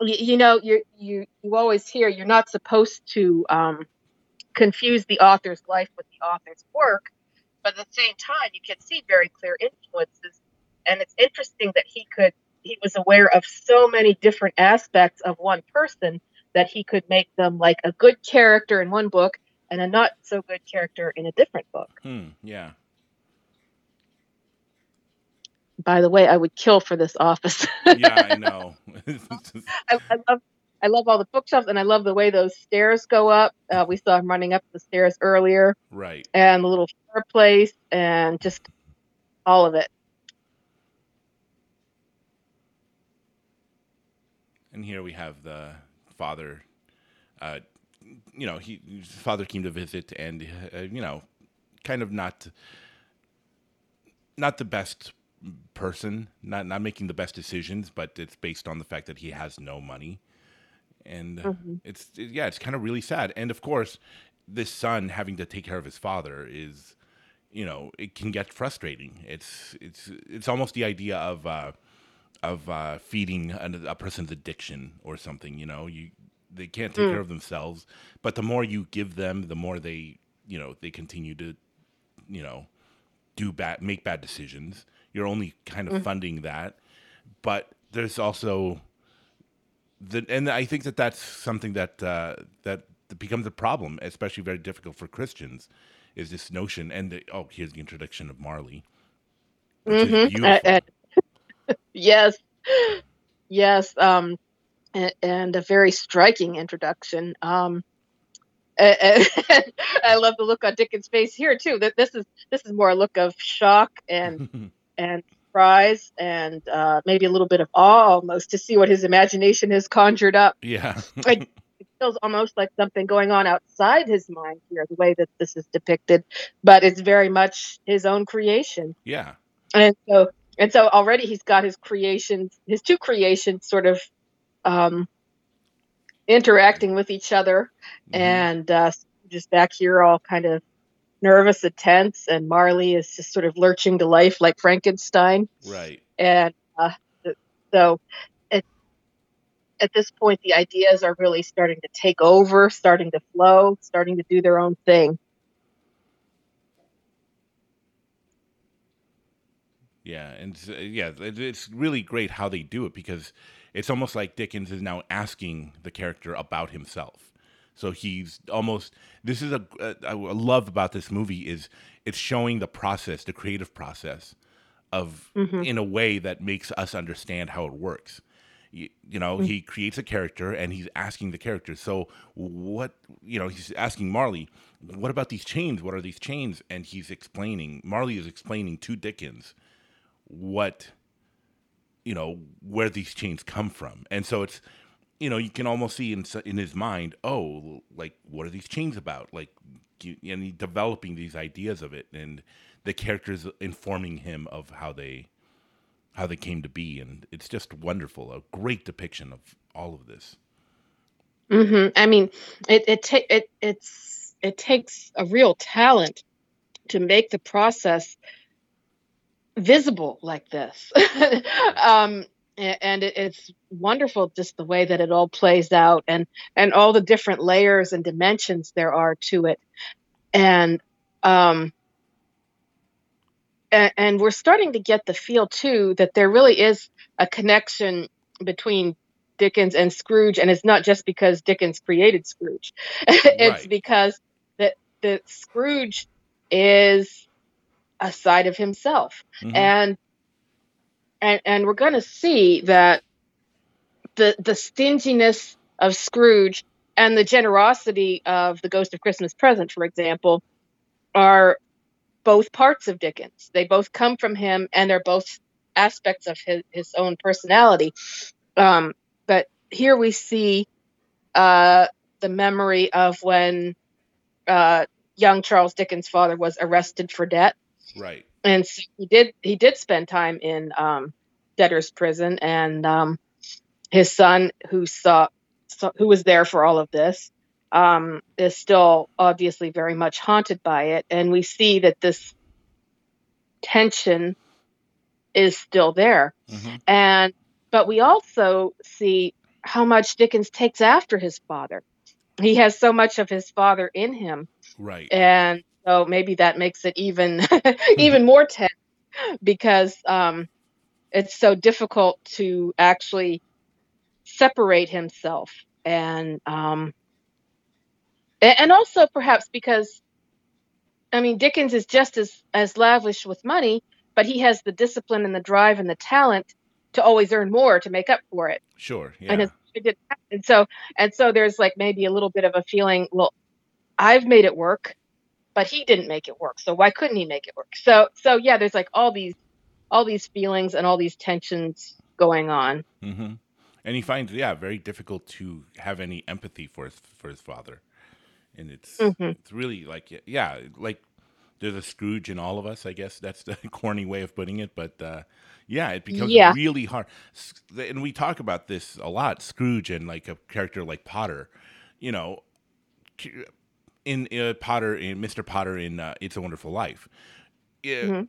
You, you know, you you you always hear you're not supposed to um, confuse the author's life with the author's work, but at the same time, you can see very clear influences. And it's interesting that he could he was aware of so many different aspects of one person that he could make them like a good character in one book and a not so good character in a different book. Hmm, yeah. By the way, I would kill for this office. yeah, I know. I, I, love I love all the bookshelves, and I love the way those stairs go up. Uh, we saw him running up the stairs earlier, right? And the little fireplace, and just all of it. And here we have the father. Uh, you know, he father came to visit, and uh, you know, kind of not not the best person, not not making the best decisions, but it's based on the fact that he has no money and mm-hmm. it's yeah, it's kind of really sad. And of course, this son having to take care of his father is, you know, it can get frustrating. It's it's it's almost the idea of uh, of uh, feeding a, a, person's addiction or something. You know, you they can't take mm. care of themselves, but the more you give them, the more they you know they continue to you know do bad make bad decisions. You're only kind of mm. funding that, but there's also the, and I think that that's something that uh, that becomes a problem, especially very difficult for Christians, is this notion. And the, oh, here's the introduction of Marley. Mm-hmm. Uh, uh, yes, yes, um, and, and, a very striking introduction. Um, I love the look on Dickens' face here too. That this is this is more a look of shock and and surprise and uh, maybe a little bit of awe almost to see what his imagination has conjured up. Yeah. it feels almost like something going on outside his mind here, the way that this is depicted, but it's very much his own creation. Yeah. And so, and so already he's got his creations, his two creations sort of um, interacting with each other. Mm-hmm. And uh, just back here, all kind of nervous and tense, and Marley is just sort of lurching to life like Frankenstein. Right. And uh, so at, at this point, the ideas are really starting to take over, starting to flow, starting to do their own thing. Yeah, and yeah, it's really great how they do it because it's almost like Dickens is now asking the character about himself. So he's almost. This is a, a I love about this movie is it's showing the process, the creative process of mm-hmm. in a way that makes us understand how it works. You, you know, mm-hmm. he creates a character and he's asking the character. So what? You know, he's asking Marley, "What about these chains? What are these chains?" And he's explaining. Marley is explaining to Dickens what you know where these chains come from and so it's you know, you can almost see in in his mind, oh, like what are these chains about? Like, and developing these ideas of it, and the characters informing him of how they how they came to be, and it's just wonderful. A great depiction of all of this. Mm-hmm. I mean, it it ta- it it's it takes a real talent to make the process visible like this. um, and it's wonderful just the way that it all plays out and and all the different layers and dimensions there are to it and um and, and we're starting to get the feel too that there really is a connection between Dickens and Scrooge, and it's not just because Dickens created Scrooge. it's right. because that that Scrooge is a side of himself, mm-hmm. and and and we're going to see that the the stinginess of Scrooge and the generosity of the Ghost of Christmas Present, for example, are both parts of Dickens. They both come from him, and they're both aspects of his, his own personality. Um, but here we see uh, the memory of when uh, young Charles Dickens' father was arrested for debt. Right. And so he did he did spend time in um, debtor's prison, and um, his son, who saw who was there for all of this, um, is still obviously very much haunted by it, and we see that this tension is still there, mm-hmm. and but we also see how much Dickens takes after his father. He has so much of his father in him, right? And so maybe that makes it even even more tense because um, it's so difficult to actually separate himself and um, and also perhaps because I mean Dickens is just as as lavish with money, but he has the discipline and the drive and the talent to always earn more to make up for it. Sure. Yeah. And, and so and so there's like maybe a little bit of a feeling, well, I've made it work, but he didn't make it work. So why couldn't he make it work? So so yeah, there's like all these all these feelings and all these tensions going on. Mm-hmm. And he finds yeah very difficult to have any empathy for his for his father, and it's mm-hmm. it's really like yeah like there's a Scrooge in all of us. I guess that's the corny way of putting it, but uh, yeah, it becomes yeah. really hard. And we talk about this a lot. Scrooge and like a character like Potter, you know, in uh, Potter in Mr. Potter in uh, It's a Wonderful Life. Mm-hmm.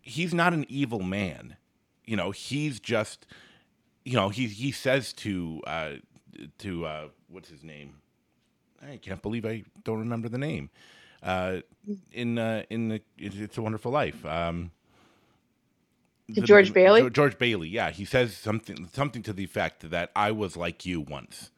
He's not an evil man. You know, he's just you know, he he says to uh, to uh, what's his name? I can't believe I don't remember the name. Uh, in uh, in the It's a Wonderful Life. Um, George Bailey. George Bailey. Yeah, he says something something to the effect that I was like you once.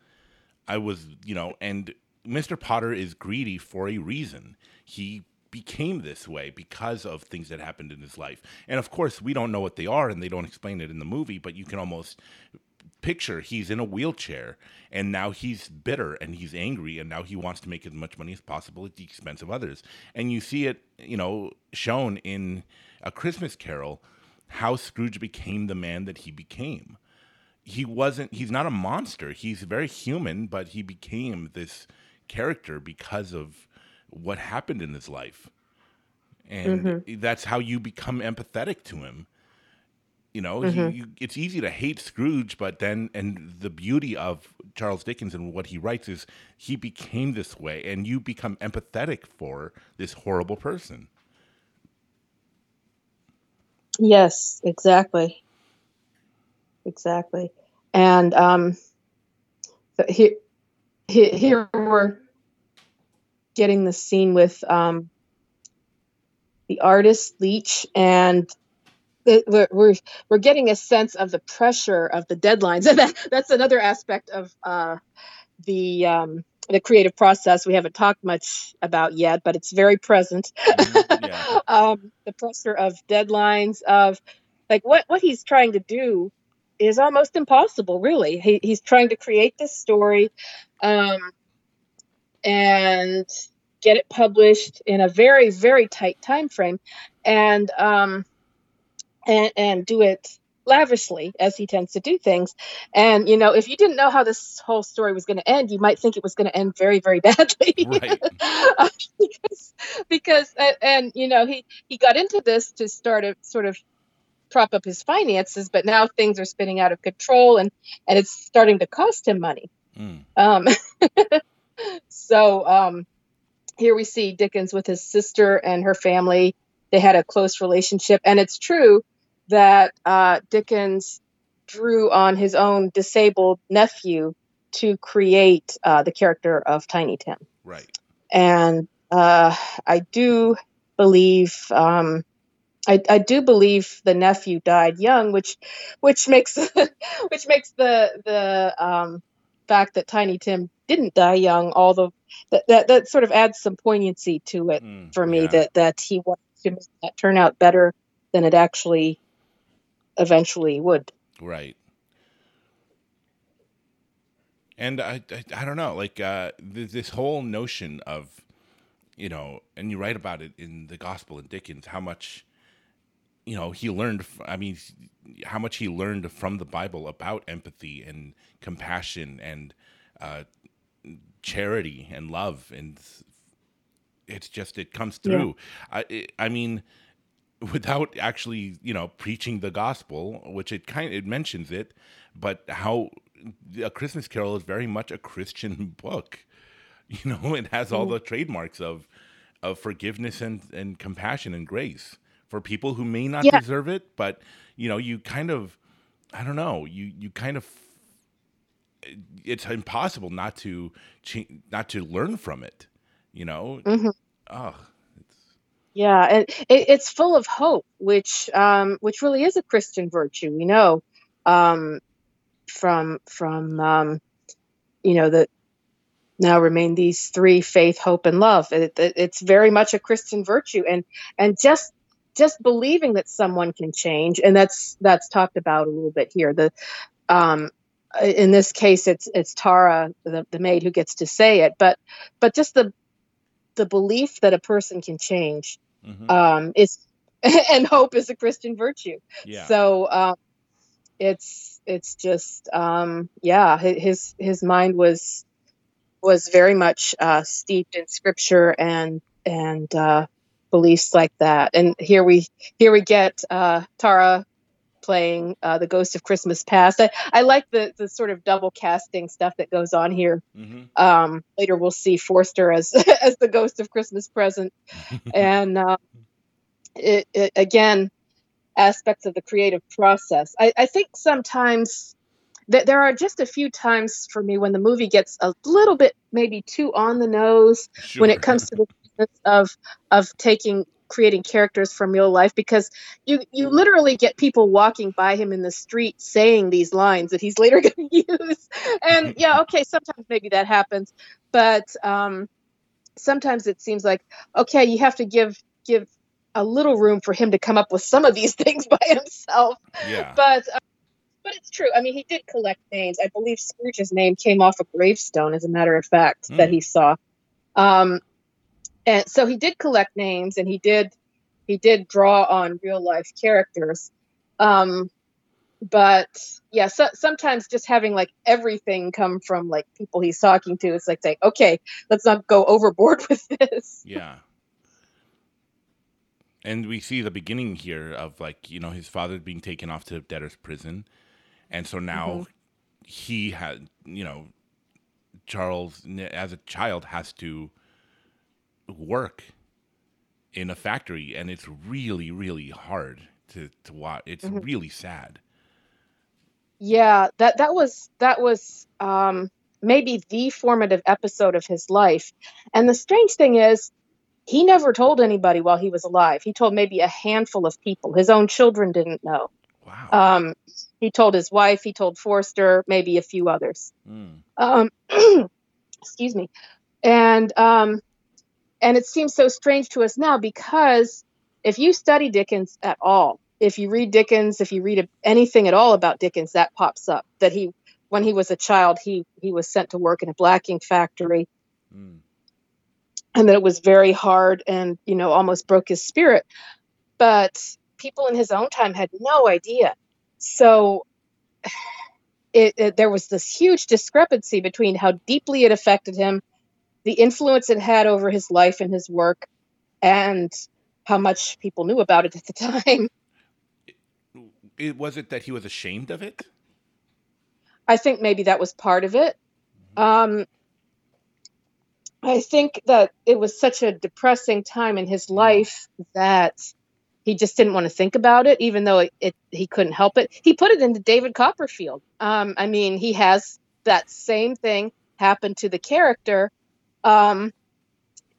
I was, you know, and Mr. Potter is greedy for a reason. He became this way because of things that happened in his life. And of course, we don't know what they are and they don't explain it in the movie, but you can almost picture he's in a wheelchair and now he's bitter and he's angry and now he wants to make as much money as possible at the expense of others. And you see it, you know, shown in A Christmas Carol how Scrooge became the man that he became. He wasn't he's not a monster. He's very human, but he became this character because of what happened in his life. And mm-hmm. that's how you become empathetic to him. You know, mm-hmm. he, you, it's easy to hate Scrooge, but then, and the beauty of Charles Dickens and what he writes is he became this way, and you become empathetic for this horrible person. Yes, exactly. Exactly. And um, here, here we're getting the scene with um, the artist Leech, and we're, we're we're getting a sense of the pressure of the deadlines, and that, that's another aspect of uh, the um, the creative process we haven't talked much about yet, but it's very present. Mm-hmm. Yeah. um, the pressure of deadlines of like what what he's trying to do is almost impossible, really. He, he's trying to create this story. Um, and get it published in a very very tight time frame and um and and do it lavishly as he tends to do things and you know if you didn't know how this whole story was going to end you might think it was going to end very very badly right. because because and you know he he got into this to start a sort of prop up his finances but now things are spinning out of control and and it's starting to cost him money mm. um so um, here we see Dickens with his sister and her family. They had a close relationship, and it's true that uh, Dickens drew on his own disabled nephew to create uh, the character of Tiny Tim. Right. And uh, I do believe um, I, I do believe the nephew died young, which which makes which makes the the um, fact that Tiny Tim didn't die young all the that, that, that sort of adds some poignancy to it Mm, for me yeah. that that he wanted to make that turn out better than it actually eventually would. Right. And I, I, I don't know, like uh, th- this whole notion of, you know, and you write about it in the Gospel in Dickens, how much, you know, he learned. i mean, how much he learned from the Bible about empathy and compassion and uh, charity and love, and it's just it comes Yeah. through. I, it, I mean, without actually you know preaching the gospel which it kind it mentions it but how a christmas carol is very much a christian book you know it has all the trademarks of of forgiveness and and compassion and grace for people who may not Yeah. deserve it but you know you kind of i don't know you you kind of it's impossible not to not to learn from it you know Mhm. oh Yeah, and it, it's full of hope, which um, which really is a Christian virtue. We know um, from from um, you know that now remain these three: faith, hope, and love. It, it, it's very much a Christian virtue, and and just just believing that someone can change, and that's that's talked about a little bit here. The um, in this case, it's it's Tara, the, the maid, who gets to say it, but but just the the belief that a person can change mhm. um, is and hope is a Christian virtue. yeah So um, it's it's just um, yeah, his his mind was was very much uh, steeped in scripture and and uh, beliefs like that. And here we here we get uh, Tara playing uh, the Ghost of Christmas Past. I, I like the the sort of double casting stuff that goes on here. hmm Um, later we'll see Forster as as the Ghost of Christmas Present and uh, it, it, again aspects of the creative process i, I think sometimes that there are just a few times for me when the movie gets a little bit maybe too on the nose when it comes to the business of of taking creating characters from real life because you you literally get people walking by him in the street saying these lines that he's later going to use. And yeah okay sometimes maybe that happens but um sometimes it seems like okay you have to give give a little room for him to come up with some of these things by himself. Yeah. But uh, but it's true. I mean he did collect names. I believe scrooge's name came off a gravestone as a matter of fact that Hmm. he saw. Um and so he did collect names and he did he did draw on real life characters um but yeah so, sometimes just having like everything come from like people he's talking to it's like saying okay let's not go overboard with this Yeah. And we see the beginning here of like, you know, his father being taken off to debtor's prison. And so now he had, you know, Charles, as a child, has to work in a factory. And it's really, really hard to, to watch. It's Mhm. really sad. Yeah, that that was that was um, maybe the formative episode of his life. And the strange thing is, he never told anybody while he was alive. He told maybe a handful of people. His own children didn't know. Wow. Um, he told his wife. He told Forster, maybe a few others. Mm. Um, excuse me. And um, and it seems so strange to us now because if you study Dickens at all, if you read Dickens, if you read anything at all about Dickens, that pops up that he, when he was a child, he he was sent to work in a blacking factory, Mm. and that it was very hard and you know almost broke his spirit. But people in his own time had no idea. So it, it there was this huge discrepancy between how deeply it affected him, the influence it had over his life and his work, and how much people knew about it at the time. It, was it that he was ashamed of it? I think maybe that was part of it. Um, I think that it was such a depressing time in his life that he just didn't want to think about it, even though it, it he couldn't help it. He put it into David Copperfield. Um, I mean, he has that same thing happen to the character, um,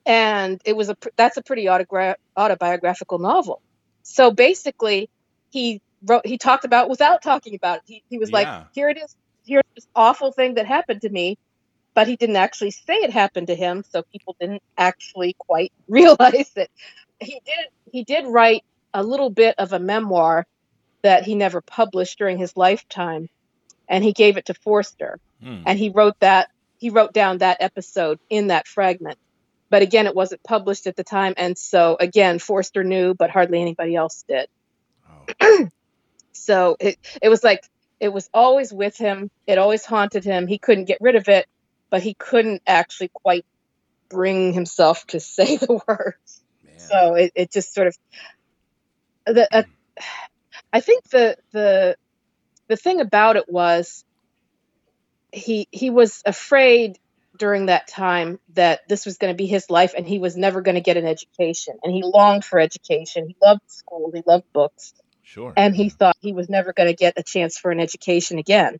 and it was a that's a pretty autogra- autobiographical novel. So basically, he wrote he talked about without talking about it. He, he was yeah. like, here it is, here's this awful thing that happened to me, but he didn't actually say it happened to him, so people didn't actually quite realize it. He did he did write a little bit of a memoir that he never published during his lifetime, and he gave it to Forster, hmm. and he wrote that he wrote down that episode in that fragment. But again, it wasn't published at the time, and so again, Forster knew, but hardly anybody else did. Oh. so it it was like it was always with him. It always haunted him. He couldn't get rid of it, but he couldn't actually quite bring himself to say the words. Man. So it, it just sort of the uh, I think the the the thing about it was he he was afraid during that time that this was going to be his life and he was never going to get an education. And he longed for education. He loved school. He loved books. Sure. And he thought he was never going to get a chance for an education again.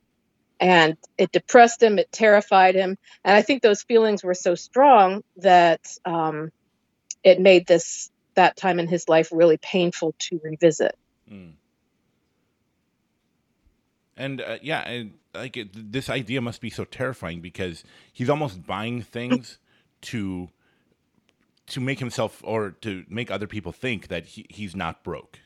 And it depressed him. It terrified him. And i think those feelings were so strong that um, it made this that time in his life really painful to revisit. Mm. And uh, yeah and like it, this idea must be so terrifying because he's almost buying things to to make himself or to make other people think that he, he's not broke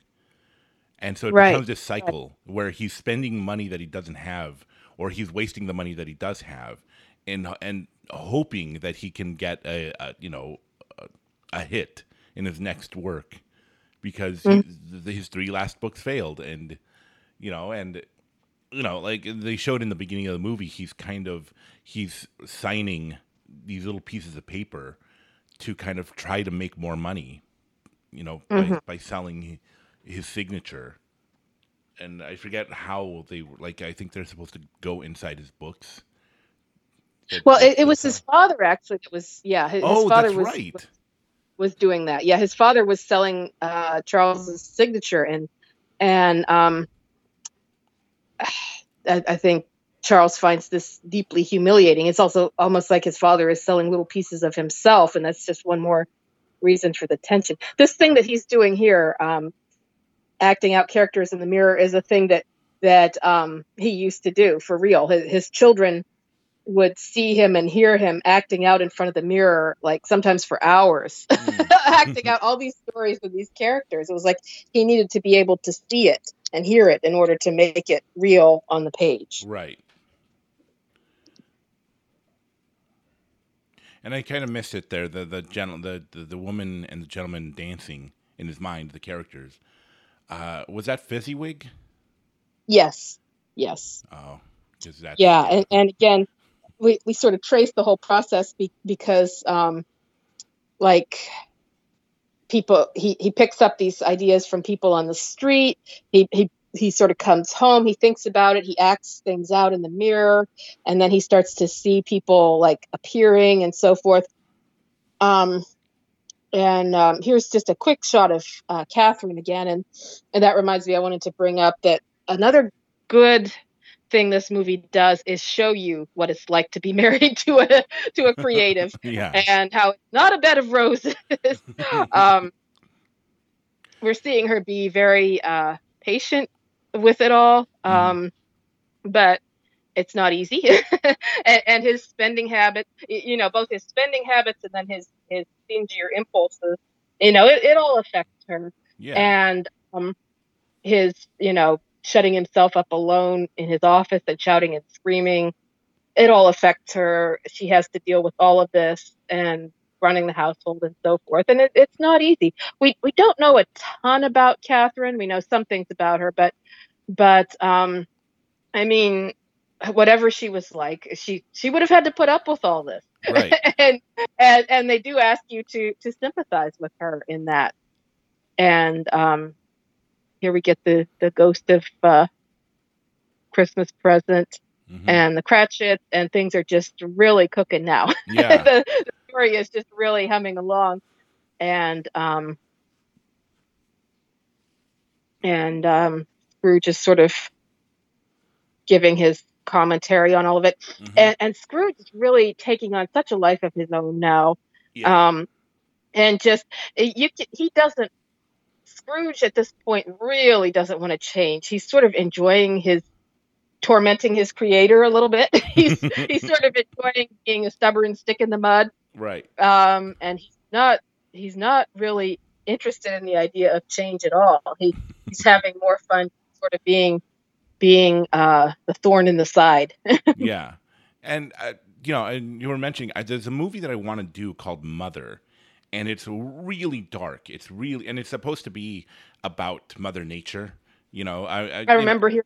and so it right. becomes this cycle right. where he's spending money that he doesn't have or he's wasting the money that he does have and and hoping that he can get a, a you know a, a, hit in his next work because mm. his, his three last books failed and you know and you know like they showed in the beginning of the movie he's kind of he's signing these little pieces of paper to kind of try to make more money you know mm-hmm. by, by selling his signature and I forget how they like. I think they're supposed to go inside his books. well, it, it was his father actually. It was yeah. His, oh, his father that's was, right. Was, was doing that. Yeah, his father was selling uh, Charles's signature, and and um, I, I think Charles finds this deeply humiliating. It's also almost like his father is selling little pieces of himself, and that's just one more reason for the tension. This thing that he's doing here, um, acting out characters in the mirror is a thing that that um, he used to do for real. His, his, children would see him and hear him acting out in front of the mirror, like sometimes for hours, mm. acting out all these stories with these characters. It was like he needed to be able to see it and hear it in order to make it real on the page. Right. And I kind of missed it there. The the, gen- the the the woman and the gentleman dancing in his mind, the characters. Uh, was that Fezziwig? Yes. Yes. Oh, is that? Yeah, and, and again, we, we sort of trace the whole process be, because, um, like, people he, he picks up these ideas from people on the street. He he he sort of comes home. He thinks about it. He acts things out in the mirror, and then he starts to see people like appearing and so forth. Um, and um, here's just a quick shot of uh, Catherine again, and and that reminds me, I wanted to bring up that another good thing this movie does is show you what it's like to be married to a to a creative, and how it's not a bed of roses. um, we're seeing her be very uh, patient with it all, mm-hmm. um, mm. but it's not easy and, and, his spending habits you know both his spending habits and then his his stingier impulses you know it, it all affects her yeah. and um his you know shutting himself up alone in his office and shouting and screaming it all affects her she has to deal with all of this and running the household and so forth and it, it's not easy we we don't know a ton about catherine we know some things about her but but um i mean whatever she was like, she she would have had to put up with all this. Right. and and and they do ask you to to sympathize with her in that. And um here we get the the ghost of uh Christmas present mm-hmm. and the Cratchit and things are just really cooking now. Yeah. the, the story is just really humming along. And um and um, Scrooge is sort of giving his commentary on all of it. Mhm. And, and Scrooge is really taking on such a life of his own now. yeah. Um, and just you, he doesn't. Scrooge at this point really doesn't want to change. He's sort of enjoying his tormenting his creator a little bit. he's he's sort of enjoying being a stubborn stick in the mud. right. Um, and he's not he's not really interested in the idea of change at all. He he's having more fun sort of being being uh, the thorn in the side. yeah, and uh, you know, and you were mentioning uh, there's a movie that I want to do called Mother, and it's really dark. It's really, and it's supposed to be about Mother Nature. You know, I I, I you know- remember hearing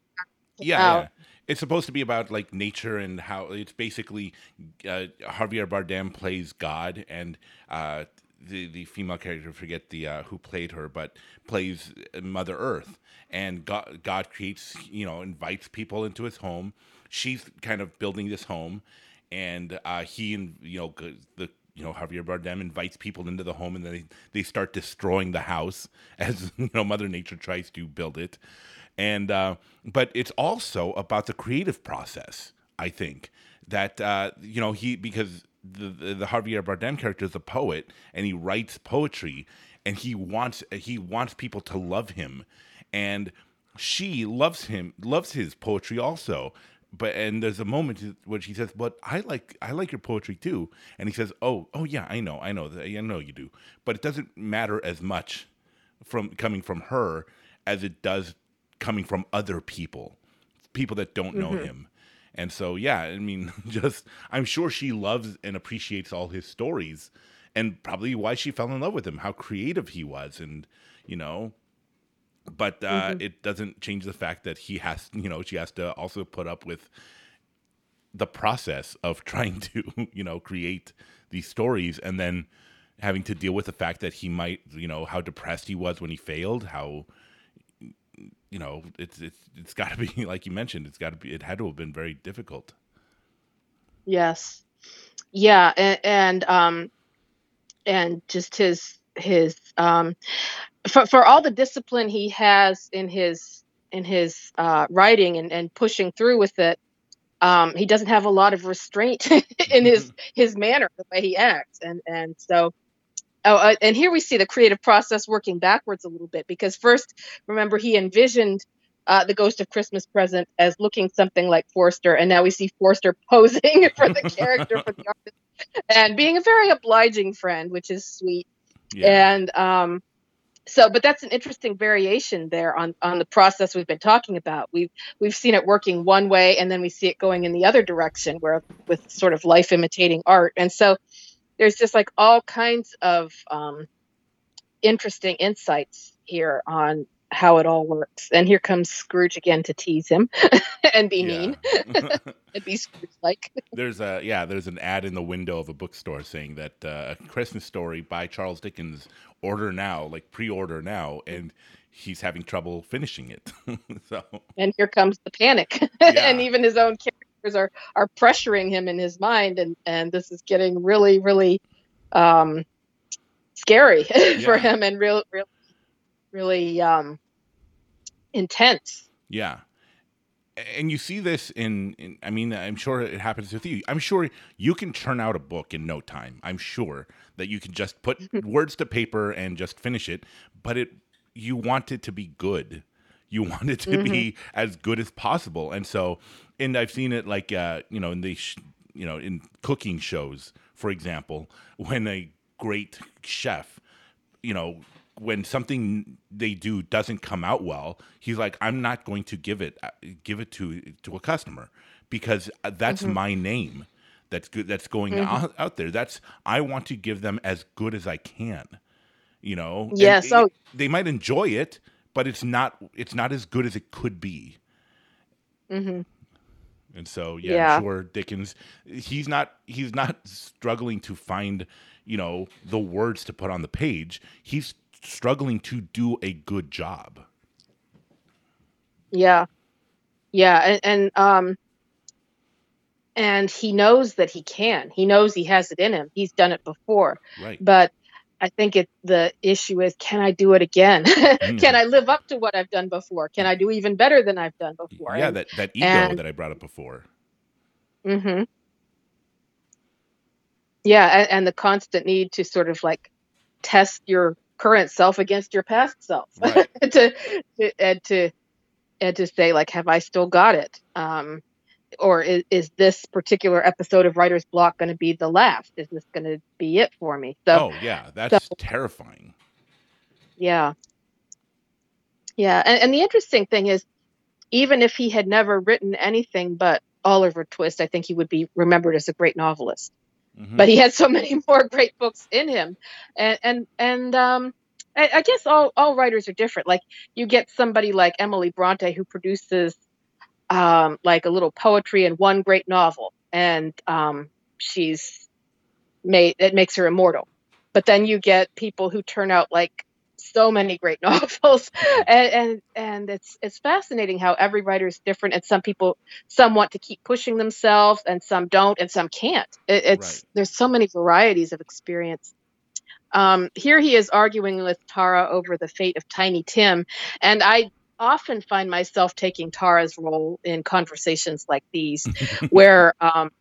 yeah, yeah. It's supposed to be about like nature and how it's basically uh, Javier Bardem plays God and uh, the the female character I forget the uh, who played her but plays Mother Earth and God God creates you know invites people into his home. She's kind of building this home, and uh, he and you know the you know Javier Bardem invites people into the home and then they, they start destroying the house as you know Mother Nature tries to build it and uh, but it's also about the creative process. I think that uh, you know he because the, the the Javier Bardem character is a poet and he writes poetry and he wants he wants people to love him and she loves him loves his poetry also but and there's a moment where she says but i like i like your poetry too. And he says oh oh yeah i know i know i know you do. But it doesn't matter as much from coming from her as it does coming from other people people that don't know mm-hmm. him. And so yeah i mean just i'm sure she loves and appreciates all his stories and probably why she fell in love with him how creative he was and you know but uh, it doesn't change the fact that he has you know she has to also put up with the process of trying to you know create these stories and then having to deal with the fact that he might you know how depressed he was when he failed how you know it's it's it's got to be like you mentioned it's got to be it had to have been very difficult Yes. Yeah, and, and um and just his his um for for all the discipline he has in his in his uh writing and and pushing through with it um he doesn't have a lot of restraint in his his manner the way he acts. And and so oh uh, and here we see the creative process working backwards a little bit because first remember he envisioned uh, the Ghost of Christmas Present as looking something like Forster, and now we see Forster posing for the character for the artist and being a very obliging friend, which is sweet. yeah. And um, so, but that's an interesting variation there on on the process we've been talking about. We've we've seen it working one way, and then we see it going in the other direction, where with sort of life imitating art. And so, there's just like all kinds of um, interesting insights here on how it all works. And here comes Scrooge again to tease him and be mean and be Scrooge like. there's a yeah there's an ad in the window of a bookstore saying that uh, a christmas story by charles dickens order now like pre-order now and he's having trouble finishing it so and here comes the panic Yeah. and even his own characters are are pressuring him in his mind and and this is getting really really um scary for him and real really really um intense. Yeah. And you see this in, in i mean i'm sure it happens with you. I'm sure you can churn out a book in no time. I'm sure that you can just put words to paper and just finish it but it you want it to be good. You want it to be as good as possible. And so and i've seen it like uh you know in the sh- you know in cooking shows for example when a great chef you know when something they do doesn't come out well he's like i'm not going to give it uh, give it to to a customer because uh, that's my name that's good that's going out, out there. That's i want to give them as good as i can you know? And Yes, it- they might enjoy it but it's not it's not as good as it could be. Hmm and so yeah, Yeah. I'm sure Dickens he's not he's not struggling to find, you know, the words to put on the page. He's struggling to do a good job. yeah yeah and, and um and he knows that he can he knows he has it in him he's done it before Right. but I think it the issue is can I do it again? Mm. can I live up to what I've done before? Can I do even better than I've done before? Yeah, And- that that ego and- that I brought up before. Mm-hmm. Yeah, and, and the constant need to sort of like test your current self against your past self, Right. to, to and to and to say like, have I still got it? Um, or is, is this particular episode of Writer's Block going to be the last? Is this going to be it for me? So oh yeah, that's so- terrifying. yeah, yeah, and, and the interesting thing is, even if he had never written anything but Oliver Twist, I think he would be remembered as a great novelist. Mhm. but he had so many more great books in him. And and and um I, I guess all all writers are different. Like you get somebody like emily bronte who produces um like a little poetry and one great novel and um she's made it makes her immortal. But then you get people who turn out like so many great novels. And and and it's it's fascinating how every writer is different and some people some want to keep pushing themselves and some don't and some can't. It, it's Right. there's so many varieties of experience. Um, here he is arguing with tara over the fate of tiny tim and i often find myself taking tara's role in conversations like these where um,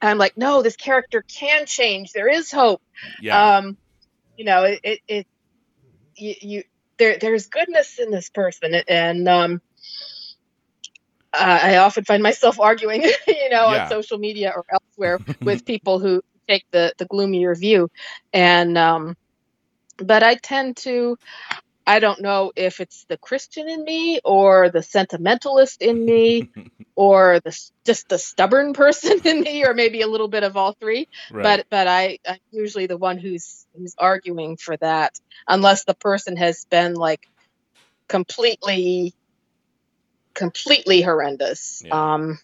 i'm like no this character can change. There is hope. Yeah, um you know it it, it you, you there there's goodness in this person and um uh, I often find myself arguing, you know, Yeah. on social media or elsewhere with people who take the the gloomier view, and um, but I tend to, I don't know if it's the Christian in me or the sentimentalist in me, or the just the stubborn person in me, or maybe a little bit of all three right. but but I, I'm usually the one who's who's arguing for that, unless the person has been like completely, completely horrendous. Yeah. Um,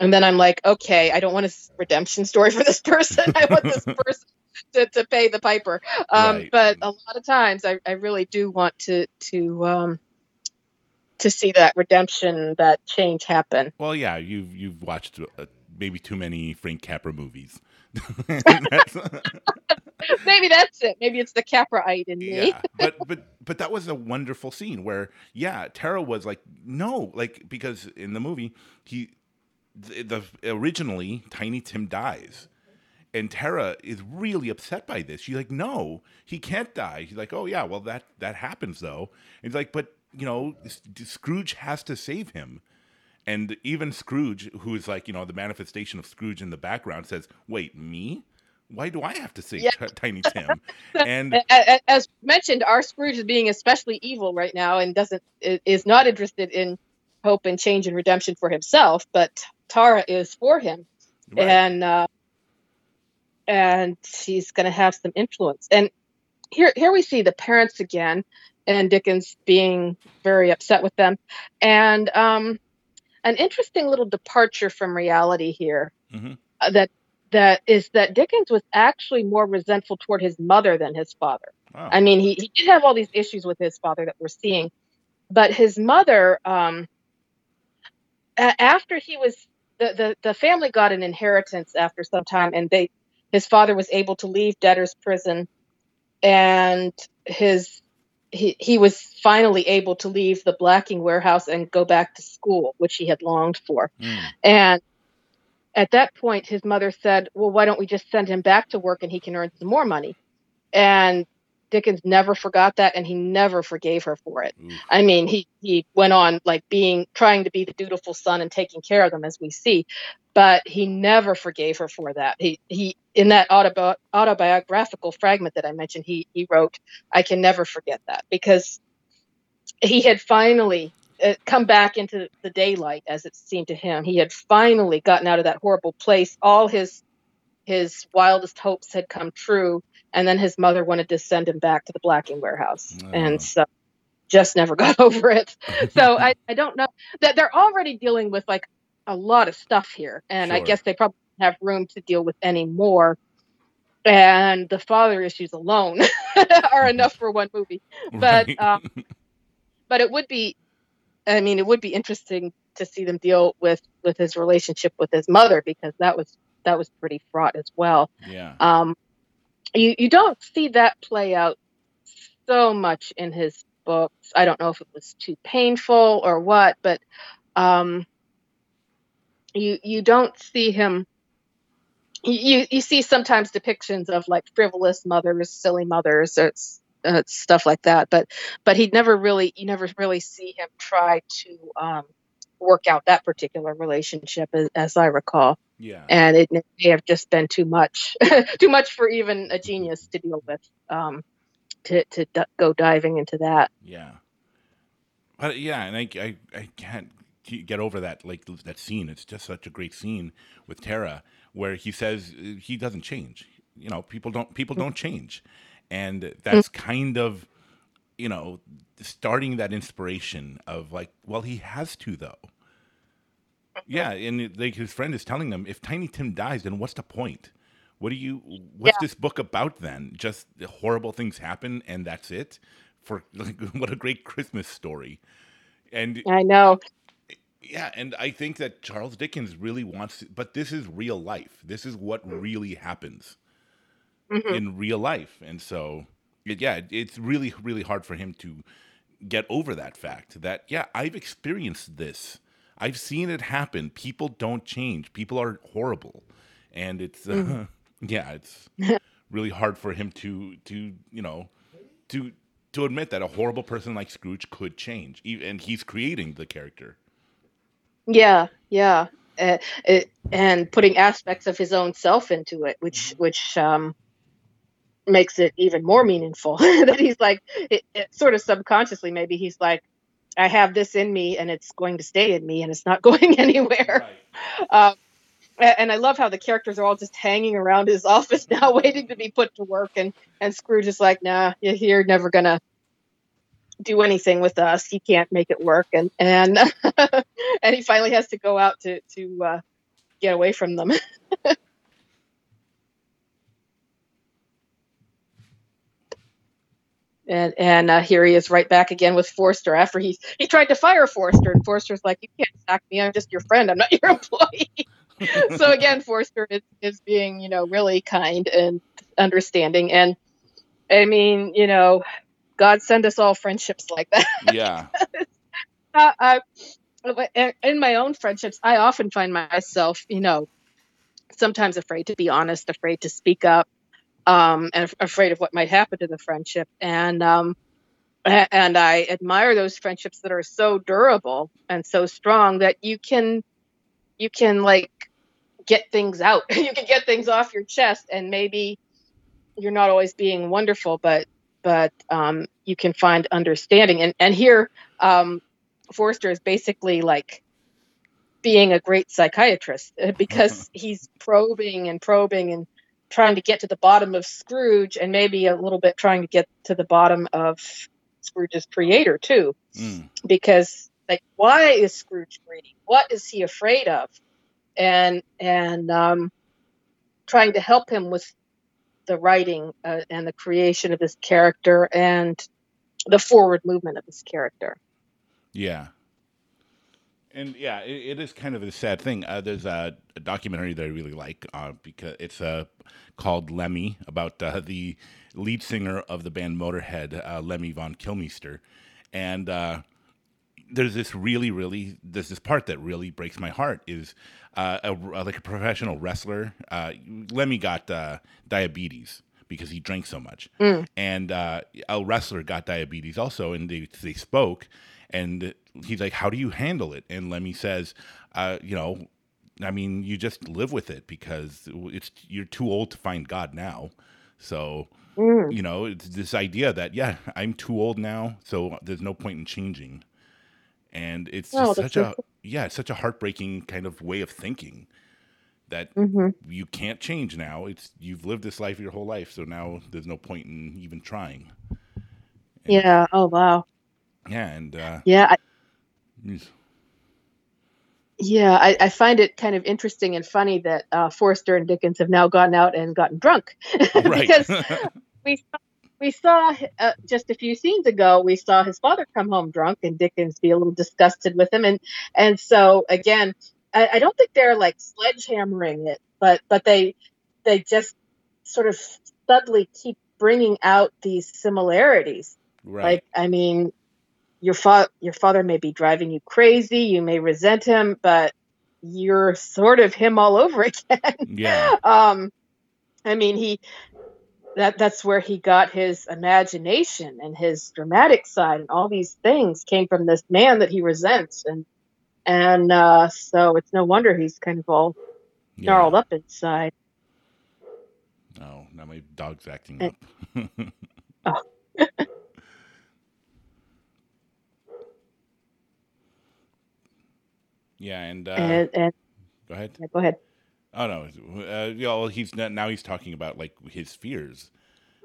and then I'm like, okay, I don't want a redemption story for this person. I want this person to, to pay the piper. Um, Right. But a lot of times, I, I really do want to to um, to see that redemption, that change happen. Well, yeah, you've you've watched uh, maybe too many Frank Capra movies. That's- Maybe that's it. Maybe it's the Capraite in me. yeah, but but but that was a wonderful scene where yeah, Tara was like no, like because in the movie he the, the originally Tiny Tim dies. And Tara is really upset by this. She's like, "No, he can't die." He's like, "Oh yeah, well that that happens though." And he's like, "But you know, Scrooge has to save him." And even Scrooge, who is like, you know, the manifestation of Scrooge in the background, says, "Wait, me? Why do I have to save Yeah. T- Tiny Tim?" And as mentioned, our Scrooge is being especially evil right now and doesn't is not interested in hope and change and redemption for himself, but Tara is for him, right, and uh, and she's going to have some influence. And here here we see the parents again, and Dickens being very upset with them, and um, an interesting little departure from reality here Mhm. uh, that that is that Dickens was actually more resentful toward his mother than his father. wow. I mean, he, he did have all these issues with his father that we're seeing, but his mother, um, a- after he was the, the the family got an inheritance after some time, and they his father was able to leave debtor's prison, and his he he was finally able to leave the blacking warehouse and go back to school, which he had longed for. Mm. And at that point, his mother said, Well, why don't we just send him back to work and he can earn some more money? And Dickens never forgot that and he never forgave her for it. Oof. I mean, he, he went on like being, trying to be the dutiful son and taking care of them as we see, but he never forgave her for that. He, he, in that autobi- autobiographical fragment that I mentioned, he, he wrote, I can never forget that because he had finally uh, come back into the daylight as it seemed to him he had finally gotten out of that horrible place all his his wildest hopes had come true and then his mother wanted to send him back to the blacking warehouse. Oh. and so just never got over it. So I, I don't know. That they're already dealing with like a lot of stuff here and i guess they probably have room to deal with any more. And the father issues alone are enough for one movie. But Right. um, but it would be i mean it would be interesting to see them deal with with his relationship with his mother because that was that was pretty fraught as well yeah, um you you don't see that play out so much in his books. I don't know if it was too painful or what, but um, you you don't see him. You you see sometimes depictions of like frivolous mothers, silly mothers, or uh, stuff like that. But but he never really you never really see him try to um, work out that particular relationship, as, as I recall. Yeah. And it may have just been too much, too much for even a genius to deal with. Um, to to d- go diving into that. Yeah. But yeah, and I, I I can't get over that like that scene. It's just such a great scene with Tara where he says uh, he doesn't change. You know, people don't people don't change, and that's kind of you know starting that inspiration of like, well, he has to though. Yeah, and like his friend is telling them, if Tiny Tim dies, then what's the point? What do you? What's Yeah. this book about then? Just horrible things happen, and that's it. For like, what a great Christmas story, and I know. yeah, and I think that Charles Dickens really wants, to, but this is real life. This is what really happens Mhm. in real life, and so yeah, it's really really hard for him to get over that fact that yeah, I've experienced this. I've seen it happen. People don't change. People are horrible, and it's uh, yeah, it's really hard for him to to you know to to admit that a horrible person like Scrooge could change, and he's creating the character. Yeah, yeah. Uh, it, and putting aspects of his own self into it, which which um, makes it even more meaningful. that he's like, it, it sort of subconsciously, maybe he's like, I have this in me, and it's going to stay in me, and it's not going anywhere. Um, a- and I love how the characters are all just hanging around his office now, waiting to be put to work. And and Scrooge is like, Nah, you- you're never gonna do anything with us. He can't make it work. And and and he finally has to go out to to uh, get away from them. And and uh, here he is right back again with Forster after he he tried to fire Forster and Forster's like you can't sack me. I'm just your friend. I'm not your employee. So again Forster is, is being you know really kind and understanding. And I mean you know God send us all friendships like that. Yeah, uh, uh, in in my own friendships, I often find myself, you know, sometimes afraid to be honest, afraid to speak up, um, and af- afraid of what might happen to the friendship. And um, and I admire those friendships that are so durable and so strong that you can you can like get things out. you can get things off your chest, and maybe you're not always being wonderful, but but um, you can find understanding. And and here. Um, Forster is basically like being a great psychiatrist uh, because he's probing and probing and trying to get to the bottom of Scrooge and maybe a little bit trying to get to the bottom of Scrooge's creator too Mm. because like why is Scrooge greedy? What is he afraid of? And and um, trying to help him with the writing uh, and the creation of his character and the forward movement of his character. yeah. And yeah, it, it is kind of a sad thing. Uh, there's a, a documentary that I really like uh, because it's uh, called Lemmy about uh, the lead singer of the band Motorhead, uh, Lemmy von Kilmister, and uh, there's this really, really there's this part that really breaks my heart is uh, a, like a professional wrestler. Uh, Lemmy got uh, diabetes because he drank so much, and uh, a wrestler got diabetes also, and they they spoke, and he's like, "How do you handle it?" And Lemmy says, uh, "You know." I mean, you just live with it because it's you're too old to find God now. So, Mm. you know, it's this idea that yeah, I'm too old now, so there's no point in changing. And it's just that's such a yeah, such a heartbreaking kind of way of thinking that hmm you can't change now. It's you've lived this life your whole life, so now there's no point in even trying. And Yeah. Oh wow. Yeah, and uh Yeah. I, yeah. I, I find it kind of interesting and funny that uh, Forster and Dickens have now gone out and gotten drunk because we saw- we saw uh, just a few scenes ago we saw his father come home drunk and Dickens be a little disgusted with him and and so again I, I don't think they're like sledgehammering it but but they they just sort of subtly keep bringing out these similarities. Right. Like, I mean, your fa- your father may be driving you crazy, you may resent him, but you're sort of him all over again. Yeah. um, I mean, he that that's where he got his imagination and his dramatic side and all these things came from this man that he resents and and uh, so it's no wonder he's kind of all yeah. gnarled up inside. Oh, now my dog's acting And- up. Oh. yeah, and, uh, and, and go ahead. yeah, go ahead. Oh no, uh, yeah, well, he's not, now he's talking about like his fears.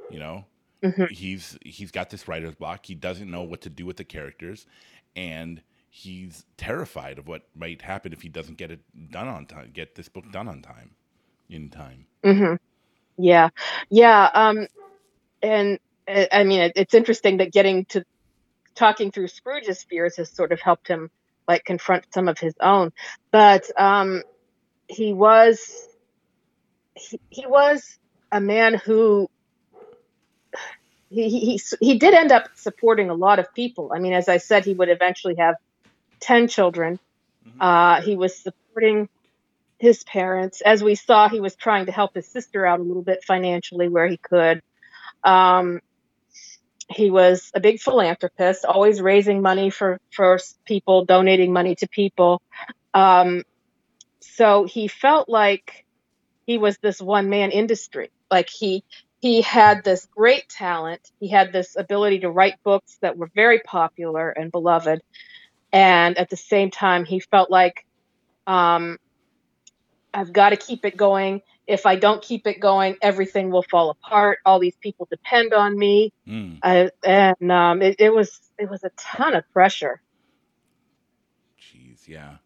You know, Mhm. he's he's got this writer's block. He doesn't know what to do with the characters, and he's terrified of what might happen if he doesn't get it done on time. Get this book done on time, in time. hmm Yeah, yeah. Um, and I mean, it, it's interesting that getting to talking through Scrooge's fears has sort of helped him like confront some of his own. But um, he was he, he was a man who he, he he did end up supporting a lot of people. I mean, as I said, he would eventually have ten children. Mhm. Uh, he was supporting his parents. As we saw, he was trying to help his sister out a little bit financially where he could. Um, he was a big philanthropist, always raising money for for people, donating money to people. Um, so he felt like he was this one man industry. Like he he had this great talent. He had this ability to write books that were very popular and beloved. And at the same time, he felt like um, I've got to keep it going. If I don't keep it going, everything will fall apart. All these people depend on me, Mm, I, and um, it, it was it was a ton of pressure. Jeez, yeah.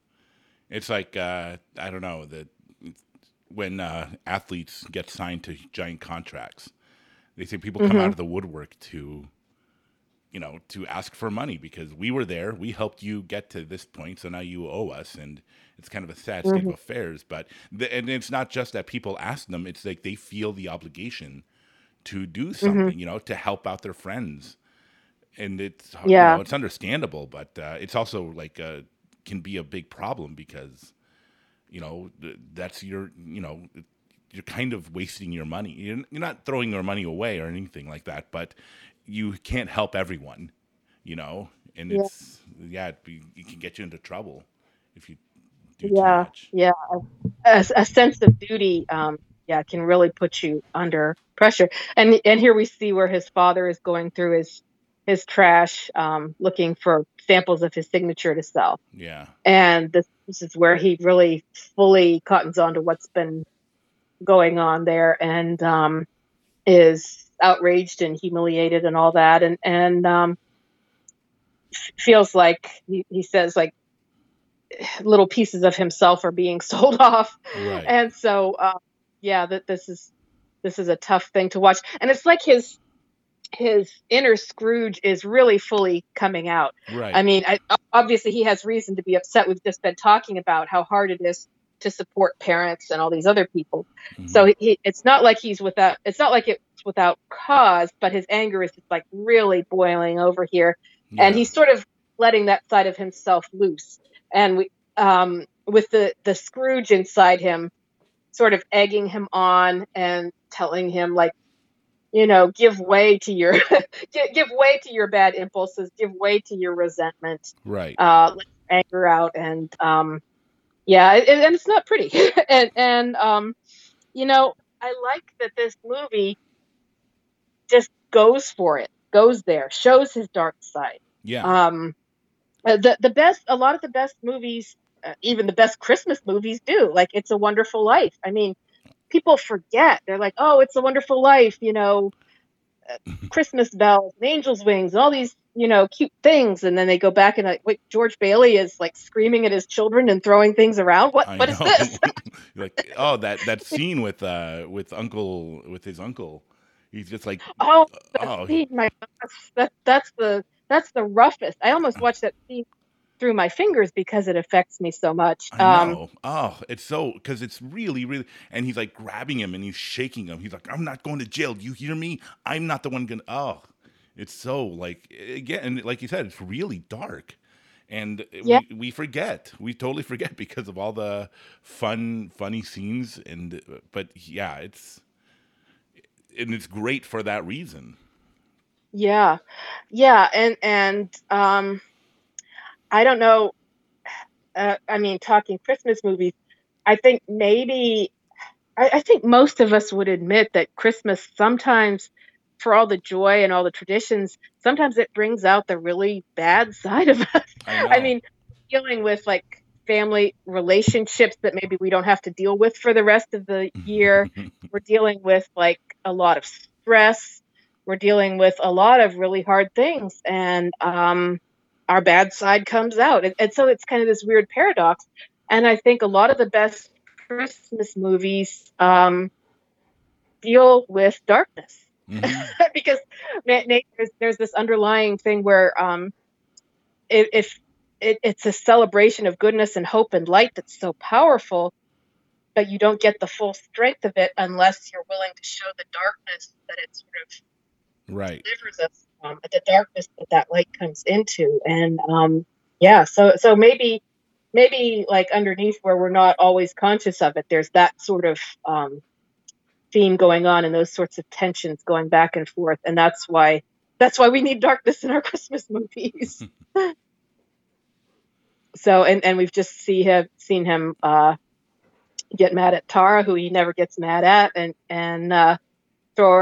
It's like uh, I don't know that when uh, athletes get signed to giant contracts, they say people come Mhm. out of the woodwork to, you know, to ask for money because we were there, we helped you get to this point, so now you owe us, and it's kind of a sad state of mm-hmm. affairs. But the, and it's not just that people ask them; it's like they feel the obligation to do mm-hmm. something, you know, to help out their friends, and it's you Yeah. know, it's understandable, but uh, it's also like a can be a big problem because you know that's your you know you're kind of wasting your money you're, you're not throwing your money away or anything like that but you can't help everyone you know and Yeah. it's yeah it, be, it can get you into trouble if you do Yeah, yeah, a, a sense of duty, um, yeah, can really put you under pressure. And and here we see where his father is going through his his trash, um, looking for samples of his signature to sell. yeah And this, this is where he really fully cottons on to what's been going on there, and um, is outraged and humiliated and all that, and and um, feels like he, he says like little pieces of himself are being sold off. Right. And so uh, yeah that this is this is a tough thing to watch. And it's like his his inner scrooge is really fully coming out. Right. I mean I, obviously he has reason to be upset. We've just been talking about how hard it is to support parents and all these other people. Mhm. so he, it's not like he's without it's not like it's without cause but his anger is just like really boiling over here. And he's sort of letting that side of himself loose and we um with the the scrooge inside him sort of egging him on and telling him like you know give way to your give, give way to your bad impulses give way to your resentment right. uh let your anger out. And um yeah it, and it's not pretty. And and um you know i like that this movie just goes for it goes there shows his dark side. Yeah. Um uh, the the best a lot of the best movies uh, even the best christmas movies do. Like it's a wonderful life. I mean people forget. They're like oh it's a wonderful life you know uh, christmas bells and angels wings and all these you know cute things. And then they go back and like wait george bailey is like screaming at his children and throwing things around? What I what is know. this? Like oh that that scene with uh with uncle with his uncle. He's just like oh oh scene, my gosh, that, that's the that's the roughest i almost watched that scene through my fingers because it affects me so much. I Um, know. Oh, it's so because it's really, really, and he's like grabbing him and he's shaking him. He's like, "I'm not going to jail. Do you hear me? I'm not the one gonna." Oh, it's so like again, like you said, it's really dark, and yeah, we we forget. We totally forget because of all the fun, funny scenes, and but yeah, it's and it's great for that reason. Yeah, yeah, and and um, I don't know. Uh, I mean, talking Christmas movies, I think maybe I, I think most of us would admit that Christmas sometimes, for all the joy and all the traditions, sometimes it brings out the really bad side of us. I I mean, dealing with like family relationships that maybe we don't have to deal with for the rest of the year. We're dealing with like a lot of stress. We're dealing with a lot of really hard things, and um, our bad side comes out. And, and so it's kind of this weird paradox. And I think a lot of the best Christmas movies um, deal with darkness hmm because ma- ma- there's, there's this underlying thing where um, if, if it, it's a celebration of goodness and hope and light that's so powerful, but you don't get the full strength of it unless you're willing to show the darkness that it's sort of Right. delivers us from, the darkness that that light comes into. And um, yeah, so so maybe maybe like underneath where we're not always conscious of it, there's that sort of um, theme going on and those sorts of tensions going back and forth, and that's why that's why we need darkness in our Christmas movies. so and and we've just see him seen him uh, get mad at Tara, who he never gets mad at, and and uh,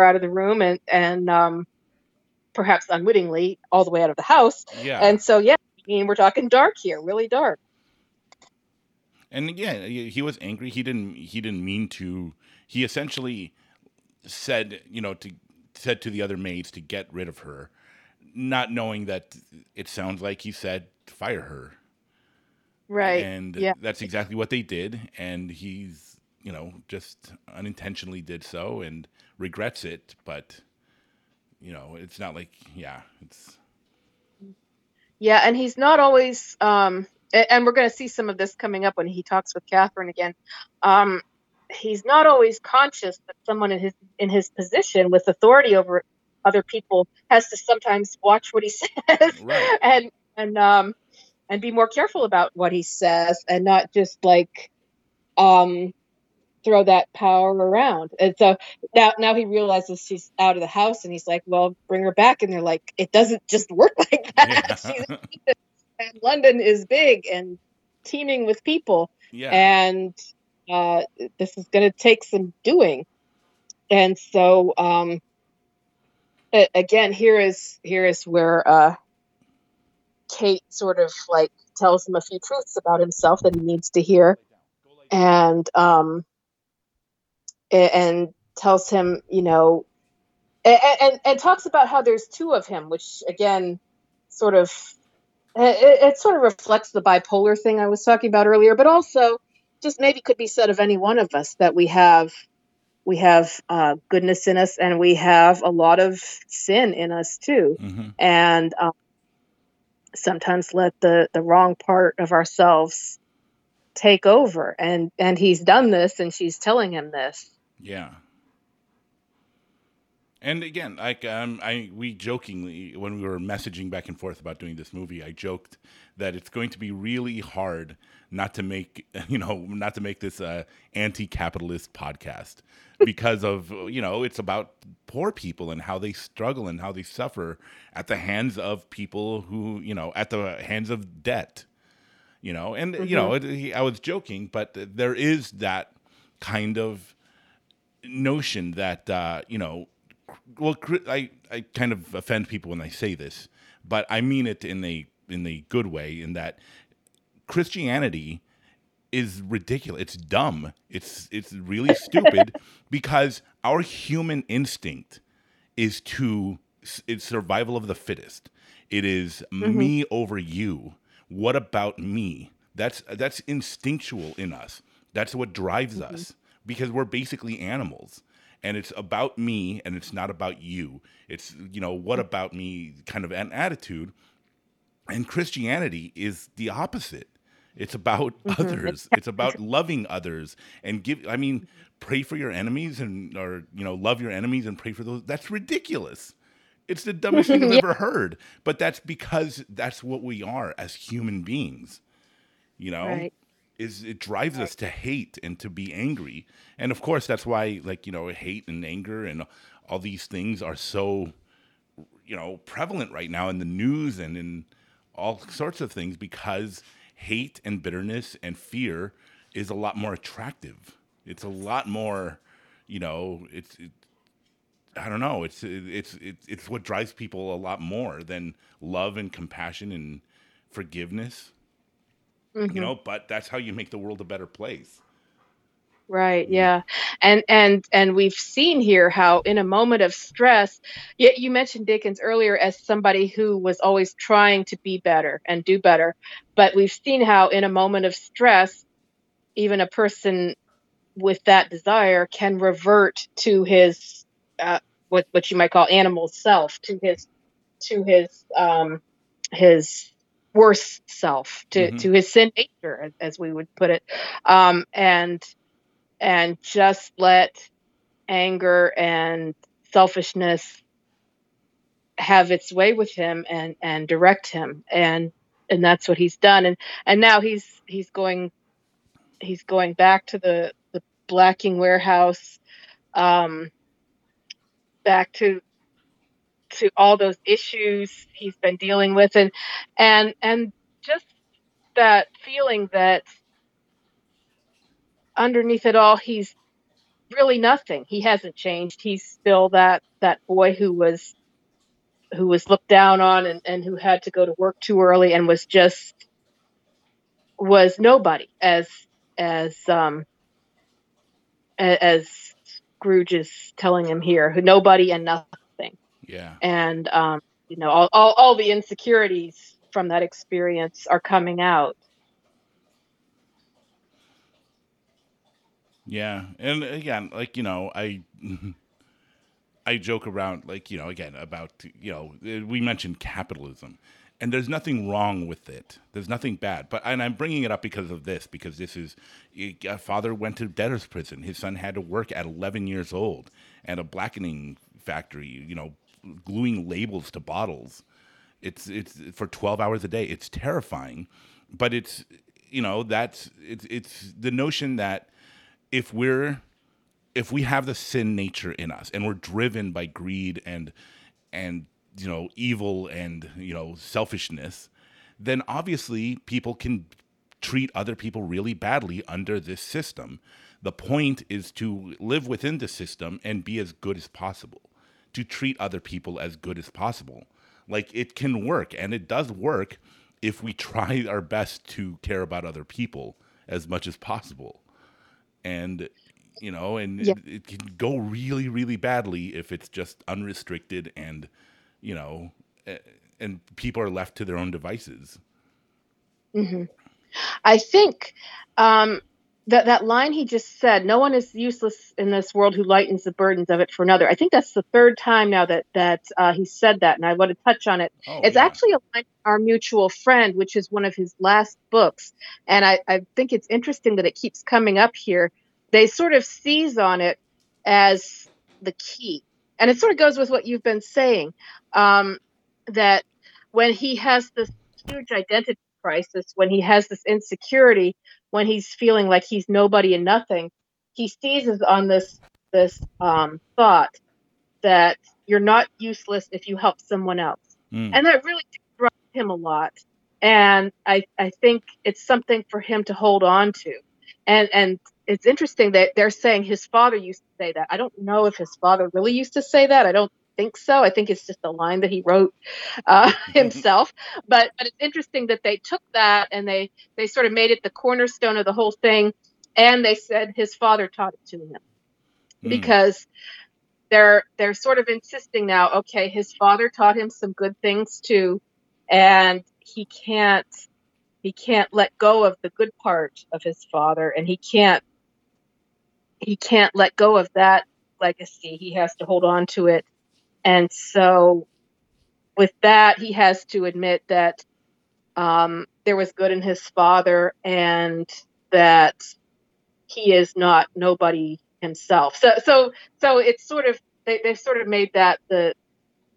out of the room, and and um, perhaps unwittingly all the way out of the house. Yeah. And so yeah, I mean we're talking dark here, really dark. And yeah, he he was angry. He didn't. He didn't mean to. He essentially said, you know, to said to the other maids to get rid of her, not knowing that it sounds like he said fire her, Right. and Yeah. that's exactly what they did. And he's, you know, just unintentionally did so and regrets it. But you know, it's not like, yeah, it's Yeah, and he's not always um and we're going to see some of this coming up when he talks with Catherine again. Um he's not always conscious that someone in his in his position with authority over other people has to sometimes watch what he says right. and and um and be more careful about what he says and not just like um throw that power around. And so now now he realizes she's out of the house and he's like, Well, bring her back. And they're like, It doesn't just work like that. She's Yeah. and London is big and teeming with people. yeah. And uh, this is going to take some doing. And so, um, again, here is here is where uh, Kate sort of like tells him a few truths about himself that he needs to hear, and um, and tells him, you know, a- and and talks about how there's two of him, which again, sort of, it, it sort of reflects the bipolar thing I was talking about earlier, but also just maybe could be said of any one of us that we have we have uh, goodness in us and we have a lot of sin in us too. Hmm and um, sometimes let the the wrong part of ourselves take over and and he's done this and she's telling him this Yeah. And again, like um, I we jokingly when we were messaging back and forth about doing this movie, I joked that it's going to be really hard not to make you know not to make this uh, anti-capitalist podcast because of you know it's about poor people and how they struggle and how they suffer at the hands of people who you know at the hands of debt you know and you know it, i was joking but there is that kind of notion that uh, you know, well, I I kind of offend people when I say this, but I mean it in a in a good way. In that Christianity is ridiculous. It's dumb. It's it's really stupid because our human instinct is to it's survival of the fittest. It is me over you. What about me? That's that's instinctual in us. That's what drives us because we're basically animals. And it's about me and it's not about you. It's you know, what about me kind of an attitude. And Christianity is the opposite. It's about mm-hmm. others. It's about loving others and give. I mean, pray for your enemies and or you know love your enemies and pray for those. That's ridiculous. It's the dumbest thing I've ever heard. But that's because that's what we are as human beings. You know, right. Is it drives right. us to hate and to be angry, and of course that's why like you know hate and anger and all these things are so you know prevalent right now in the news and in all sorts of things because hate and bitterness and fear is a lot more attractive. It's a lot more, you know, it's it, I don't know, it's it's it's it's what drives people a lot more than love and compassion and forgiveness. Mm-hmm. You know, but that's how you make the world a better place. Right. Yeah. And and and we've seen here how in a moment of stress, yet you mentioned Dickens earlier as somebody who was always trying to be better and do better. But we've seen how in a moment of stress, even a person with that desire can revert to his uh, what what you might call animal self, to his to his um his worse self, to mm-hmm. to his sin nature, as, we would put it. Um and and just let anger and selfishness have its way with him and and direct him and and that's what he's done and and now he's he's going he's going back to the the blacking warehouse um back to to all those issues he's been dealing with and and and just that feeling that underneath it all, he's really nothing. He hasn't changed. He's still that that boy who was who was looked down on and, and who had to go to work too early and was just was nobody as as um as Scrooge is telling him here, nobody and nothing. Yeah. And um, you know, all, all, all the insecurities from that experience are coming out. Yeah, and again, like you know, I I joke around, like you know, again about you know, we mentioned capitalism, and there's nothing wrong with it. There's nothing bad, but and I'm bringing it up because of this, because this is a father went to debtor's prison. His son had to work at 11 years old at a blackening factory, you know, gluing labels to bottles. It's it's for 12 hours a day. It's terrifying, but it's you know that's it's it's the notion that if we're if we have the sin nature in us and we're driven by greed and and you know evil and you know selfishness then obviously people can treat other people really badly under this system the point is to live within the system and be as good as possible to treat other people as good as possible like it can work and it does work if we try our best to care about other people as much as possible and you know, and yeah. it, it, can go really, really badly if it's just unrestricted and you know, and people are left to their own devices. Mm-hmm. I think um, that that line he just said, "No one is useless in this world who lightens the burdens of it for another." I think that's the third time now that that uh, he said that, and I want to touch on it. Oh, it's yeah. actually a line from our mutual friend, which is one of his last books, and I, I think it's interesting that it keeps coming up here. They sort of seize on it as the key, and it sort of goes with what you've been saying um, that when he has this huge identity crisis, when he has this insecurity, when he's feeling like he's nobody and nothing, he seizes on this this um, thought that you're not useless if you help someone else, mm. and that really struck him a lot. And I I think it's something for him to hold on to, and and it's interesting that they're saying his father used to say that. I don't know if his father really used to say that. I don't think so. I think it's just a line that he wrote uh, himself. But but it's interesting that they took that and they they sort of made it the cornerstone of the whole thing, and they said his father taught it to him mm. because they're they're sort of insisting now. Okay, his father taught him some good things too, and he can't he can't let go of the good part of his father, and he can't he can't let go of that legacy. He has to hold on to it and so, with that, he has to admit that um, there was good in his father and that he is not nobody himself. So so so it's sort of they, they've sort of made that the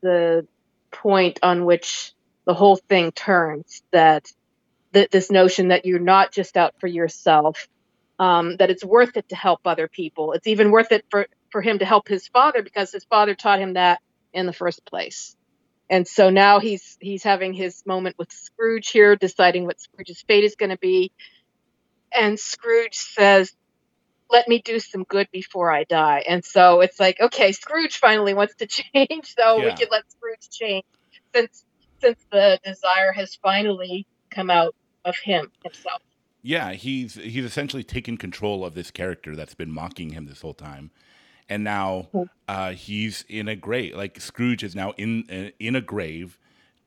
the point on which the whole thing turns that that this notion that you're not just out for yourself um, that it's worth it to help other people it's even worth it for for him to help his father because his father taught him that in the first place and so now he's he's having his moment with scrooge here deciding what scrooge's fate is going to be and scrooge says let me do some good before I die. And so it's like, okay, Scrooge finally wants to change, so yeah. we can let Scrooge change since since the desire has finally come out of him himself. Yeah, he's he's essentially taken control of this character that's been mocking him this whole time. And now hmm. uh, he's in a grave. Like Scrooge is now in uh, in a grave,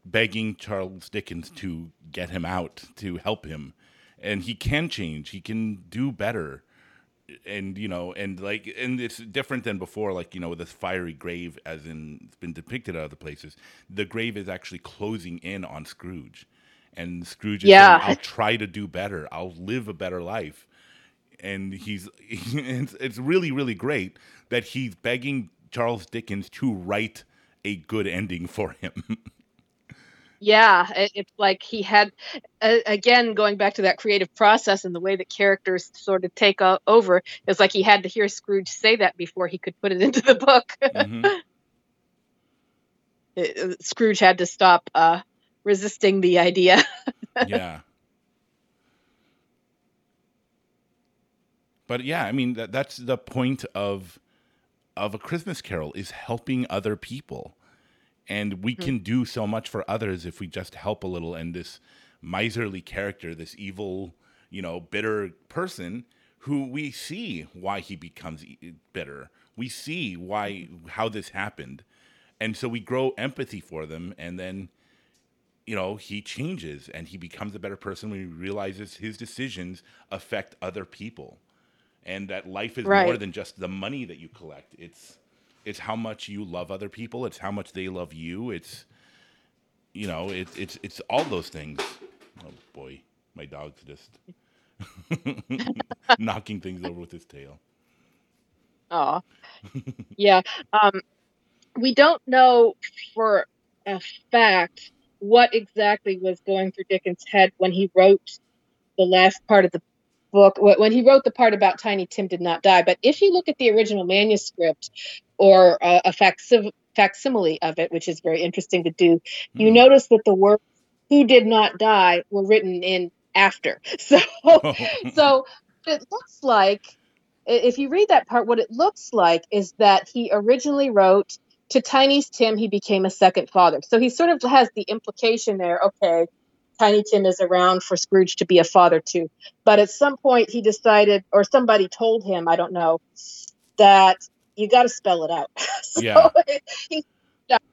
begging Charles Dickens to get him out to help him, and he can change. He can do better and you know and like and it's different than before like you know with this fiery grave as in it's been depicted at other places the grave is actually closing in on scrooge and scrooge is yeah. saying i'll try to do better i'll live a better life and he's it's, it's really really great that he's begging charles dickens to write a good ending for him. Yeah it's like he had uh, again going back to that creative process and the way that characters sort of take over it's like he had to hear scrooge say that before he could put it into the book. Mm-hmm. it, uh, scrooge had to stop uh, resisting the idea. Yeah but yeah i mean that, that's the point of of a christmas carol is helping other people. And we mm-hmm. can do so much for others if we just help a little and this miserly character this evil you know bitter person who we see why he becomes bitter. We see why how this happened. And so we grow empathy for them and then you know he changes and he becomes a better person when he realizes his decisions affect other people and that life is right. more than just the money that you collect it's it's how much you love other people. It's how much they love you. It's you know, it's it's it's all those things. Oh boy, my dog's just knocking things over with his tail. Oh, yeah. Um, we don't know for a fact what exactly was going through Dickens' head when he wrote the last part of the book when he wrote the part about Tiny Tim did not die. But if you look at the original manuscript or uh, a, a facsimile of it, which is very interesting to do, you hmm. notice that the words "who did not die" were written in after. So, so it looks like if you read that part, what it looks like is that he originally wrote to Tiny's Tim, he became a second father. So he sort of has the implication there. Okay, Tiny Tim is around for Scrooge to be a father to. But at some point, he decided, or somebody told him, I don't know, that you got to spell it out. so yeah. He,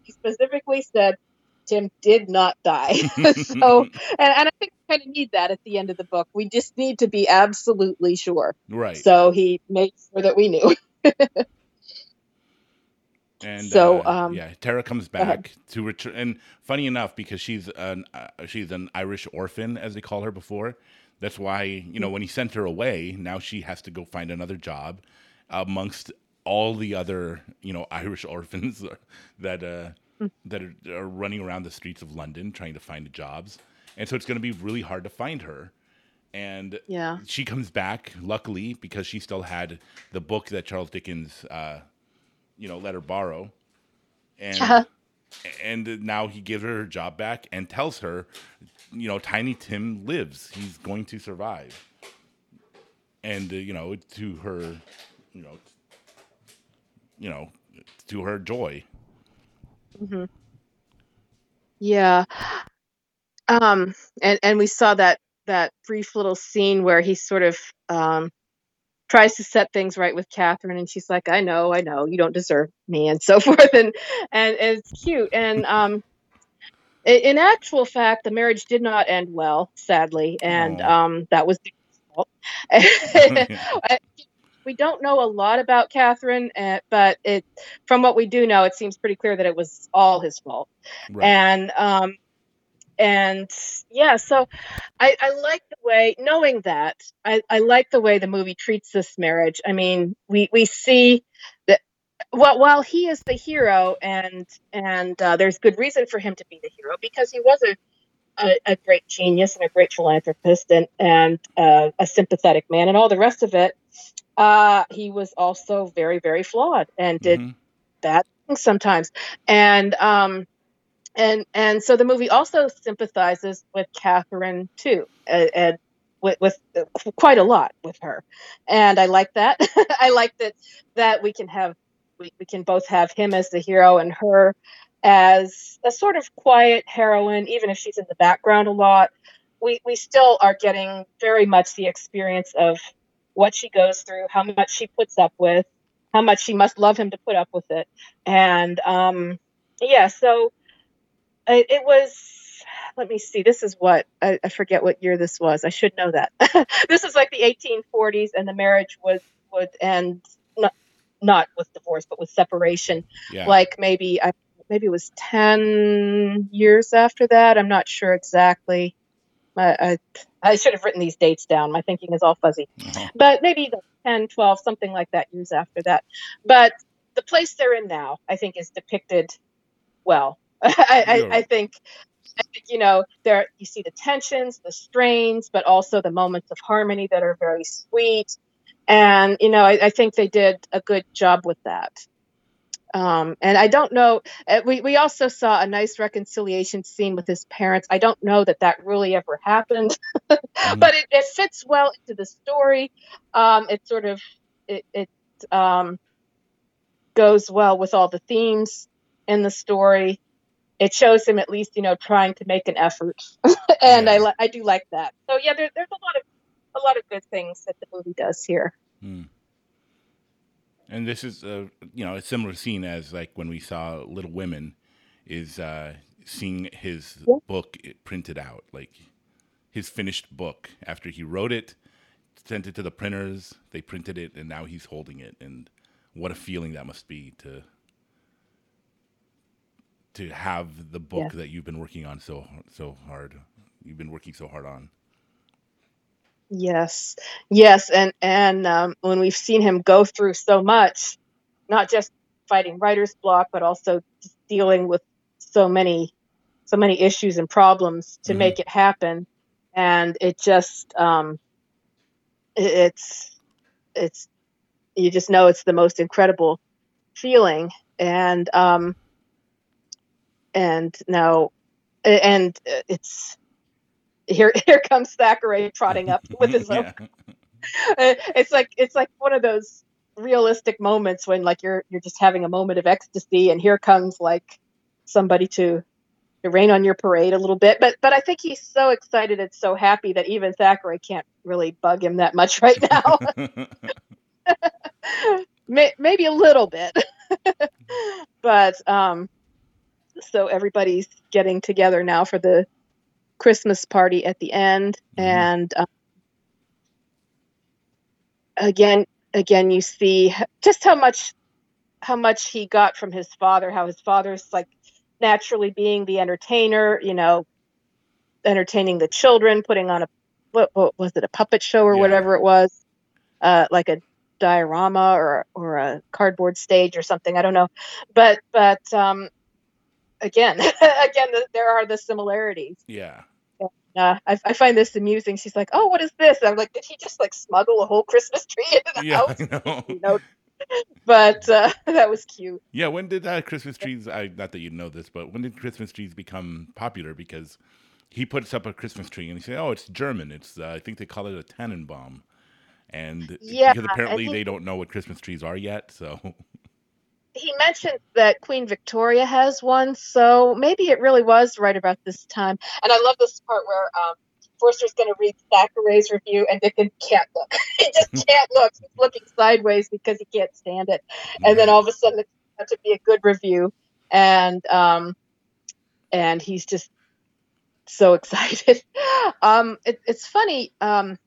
he specifically said, Tim did not die. so, and, and I think we kind of need that at the end of the book. We just need to be absolutely sure. Right. So he made sure that we knew. And so, uh, um, yeah, Tara comes back to return. And funny enough, because she's an uh, she's an Irish orphan, as they call her before. That's why you know when he sent her away, now she has to go find another job amongst all the other you know Irish orphans that uh, hmm. that are, are running around the streets of London trying to find jobs. And so it's going to be really hard to find her. And yeah, she comes back luckily because she still had the book that Charles Dickens uh, you know, let her borrow. And uh-huh. and now he gives her her job back and tells her, you know, Tiny Tim lives. He's going to survive. And uh, you know, to her, you know, you know, to her joy. Mm-hmm. Yeah. Um, and and we saw that that brief little scene where he sort of um tries to set things right with Catherine, and she's like, "I know, I know, you don't deserve me," and so forth, and and, it's cute. And um, in actual fact, the marriage did not end well, sadly, and oh. um, that was his fault. we don't know a lot about Catherine, uh, but it, from what we do know, it seems pretty clear that it was all his fault. Right. And um, and yeah, so I, I like the way, knowing that, I, I like the way the movie treats this marriage. I mean, we we see that well, while he is the hero, and and uh, there's good reason for him to be the hero because he was a a, a great genius and a great philanthropist and and uh, a sympathetic man and all the rest of it. Uh, he was also very very flawed and did mm-hmm. bad things sometimes, and um, and and so the movie also sympathizes with Catherine too, and, and with, with uh, quite a lot with her, and I like that. I like that that we can have we, we can both have him as the hero and her as a sort of quiet heroine, even if she's in the background a lot. We we still are getting very much the experience of what she goes through, how much she puts up with, how much she must love him to put up with it, and um, yeah, so it, it was let me see this is what I, I, forget what year this was. I should know that. This is like the 1840s and the marriage was would end not, not with divorce but with separation. Yeah. like maybe I, maybe it was 10 years after that. I'm not sure exactly. I, I, I should have written these dates down. My thinking is all fuzzy. Uh-huh. but maybe 10 12 something like that years after that. But the place they're in now i think is depicted well I, I, I think you know there you see the tensions the strains but also the moments of harmony that are very sweet and you know I, I think they did a good job with that um, and I don't know. Uh, we we also saw a nice reconciliation scene with his parents. I don't know that that really ever happened, mm-hmm. but it, it, fits well into the story. Um, it sort of it, it um, goes well with all the themes in the story it shows him at least you know trying to make an effort and yeah. I, I do like that so yeah there, there's a lot of a lot of good things that the movie does here hmm. and this is a you know a similar scene as like when we saw little women is uh seeing his yeah. book printed out like his finished book after he wrote it sent it to the printers they printed it and now he's holding it and what a feeling that must be to to have the book that you've been working on so so hard. You've been working so hard on. Yes, yes, and and um, when we've seen him go through so much, not just fighting writer's block, but also dealing with so many so many issues and problems to mm-hmm. make it happen, and it just um, it's it's you just know it's the most incredible feeling, and um, and now and it's here here comes Thackeray trotting up with his yeah. it's like it's like one of those realistic moments when like you're you're just having a moment of ecstasy and here comes like somebody to to rain on your parade a little bit. But but I think he's so excited and so happy that even Thackeray can't really bug him that much right now. Maybe a little bit. But um so everybody's getting together now for the Christmas party at the end, mm-hmm. and um, again, again, you see just how much how much he got from his father. How his father's like naturally being the entertainer, you know, entertaining the children, putting on a what, what was it, a puppet show or yeah. whatever it was, uh, like a diorama or or a cardboard stage or something. I don't know, but but um, again, again, there are the similarities. Yeah. uh, I, I, find this amusing. She's like, "Oh, what is this?" And I'm like, "Did he just like smuggle a whole Christmas tree into the yeah, house?" I know. you know? But uh, that was cute. Yeah, when did uh, Christmas trees? I, not that you know this, but when did Christmas trees become popular? Because he puts up a Christmas tree and he says, "Oh, it's German. It's uh, I think they call it a Tannenbaum." And yeah, because apparently they don't know what Christmas trees are yet, so he mentioned that Queen Victoria has one, so maybe it really was right about this time. And I love this part where um, Forster's going to read Thackeray's review, and Dickens can't look. he just can't look. He's looking sideways because he can't stand it. And then all of a sudden, it's going to be a good review, and um, and he's just so excited. um, it, it's funny um,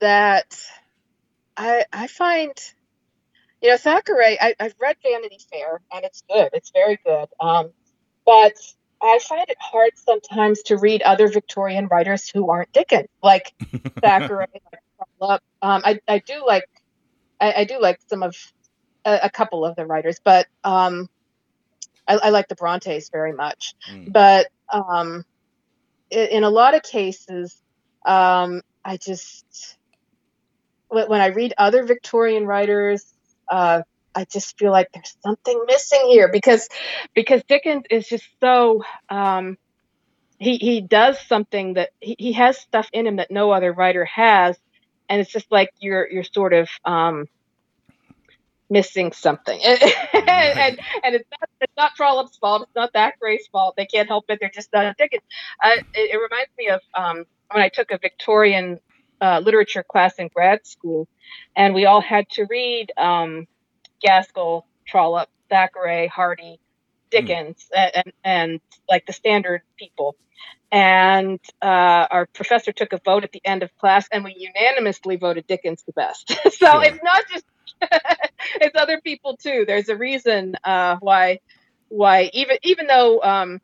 that I I find you know, Thackeray, I, have read Vanity Fair and it's good. It's very good. Um, but I find it hard sometimes to read other Victorian writers who aren't Dickens, like Thackeray. like um, I I do like I, I do like some of a, a, couple of the writers, but um, I, I like the Brontes very much. Mm. But um, in, in, a lot of cases, um, I just when I read other Victorian writers, uh, I just feel like there's something missing here because because Dickens is just so um, he he does something that he, he has stuff in him that no other writer has, and it's just like you're you're sort of um, missing something, and, and and it's not it's not Trollope's fault, it's not Thackeray's fault. They can't help it. They're just not Dickens. Uh, it, it, reminds me of um, when I took a Victorian uh, literature class in grad school, and we all had to read. Um, Gaskell, Trollope, Thackeray, Hardy, Dickens, mm. and, and like the standard people. And uh, our professor took a vote at the end of class, and we unanimously voted Dickens the best. so sure. it's not just it's other people too. There's a reason uh, why why even even though um,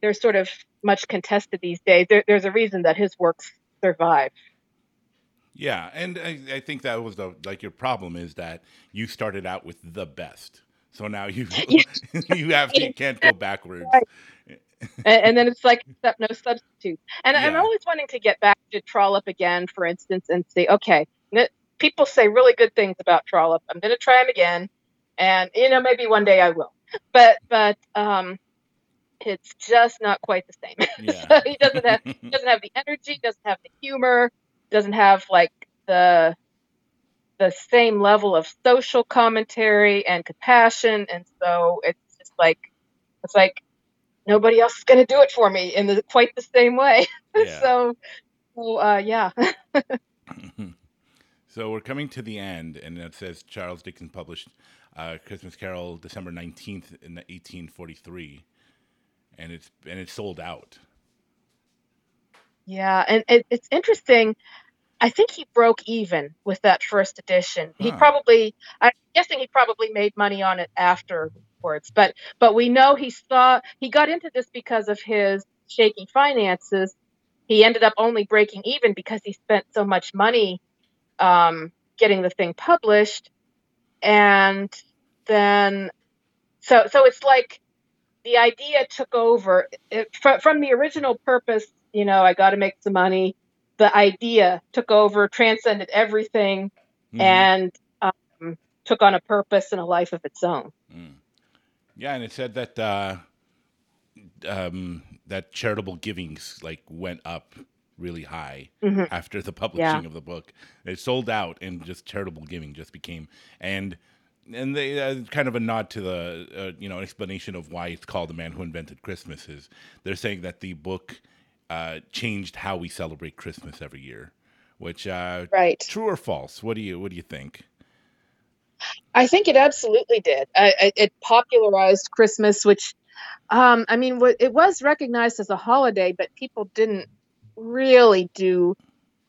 there's sort of much contested these days, there, there's a reason that his works survive. Yeah, and I, I, think that was the like your problem is that you started out with the best, so now you you have to, you can't go backwards. Right. and, and, then it's like except no substitute. And yeah. I'm always wanting to get back to Trollope again, for instance, and say, okay, people say really good things about Trollope. I'm going to try him again, and you know maybe one day I will. But but um, it's just not quite the same. Yeah. so he doesn't have he doesn't have the energy, doesn't have the humor doesn't have like the the same level of social commentary and compassion and so it's just like it's like nobody else is going to do it for me in the, quite the same way. Yeah. so so uh, yeah. So we're coming to the end and it says charles dickens published uh, christmas carol december 19th in 1843 and it's and it's sold out. Yeah and it, it's interesting I think he broke even with that first edition. He probably, I'm guessing he probably made money on it afterwards. But but we know he saw he got into this because of his shaky finances. He ended up only breaking even because he spent so much money um, getting the thing published, and then so so it's like the idea took over it, from, from the original purpose. You know, I got to make some money the idea took over, transcended everything, mm-hmm. and um, took on a purpose and a life of its own. Mm. Yeah, and it said that uh, um, that charitable givings like went up really high mm-hmm. after the publishing yeah. of the book. It sold out, and just charitable giving just became and and they uh, kind of a nod to the uh, you know explanation of why it's called the man who invented christmas is they're saying that the book uh, changed how we celebrate Christmas every year. Which uh, right? True or false? What do you What do you think? I think it absolutely did. I, it popularized Christmas, which, um, I mean, it was recognized as a holiday, but people didn't really do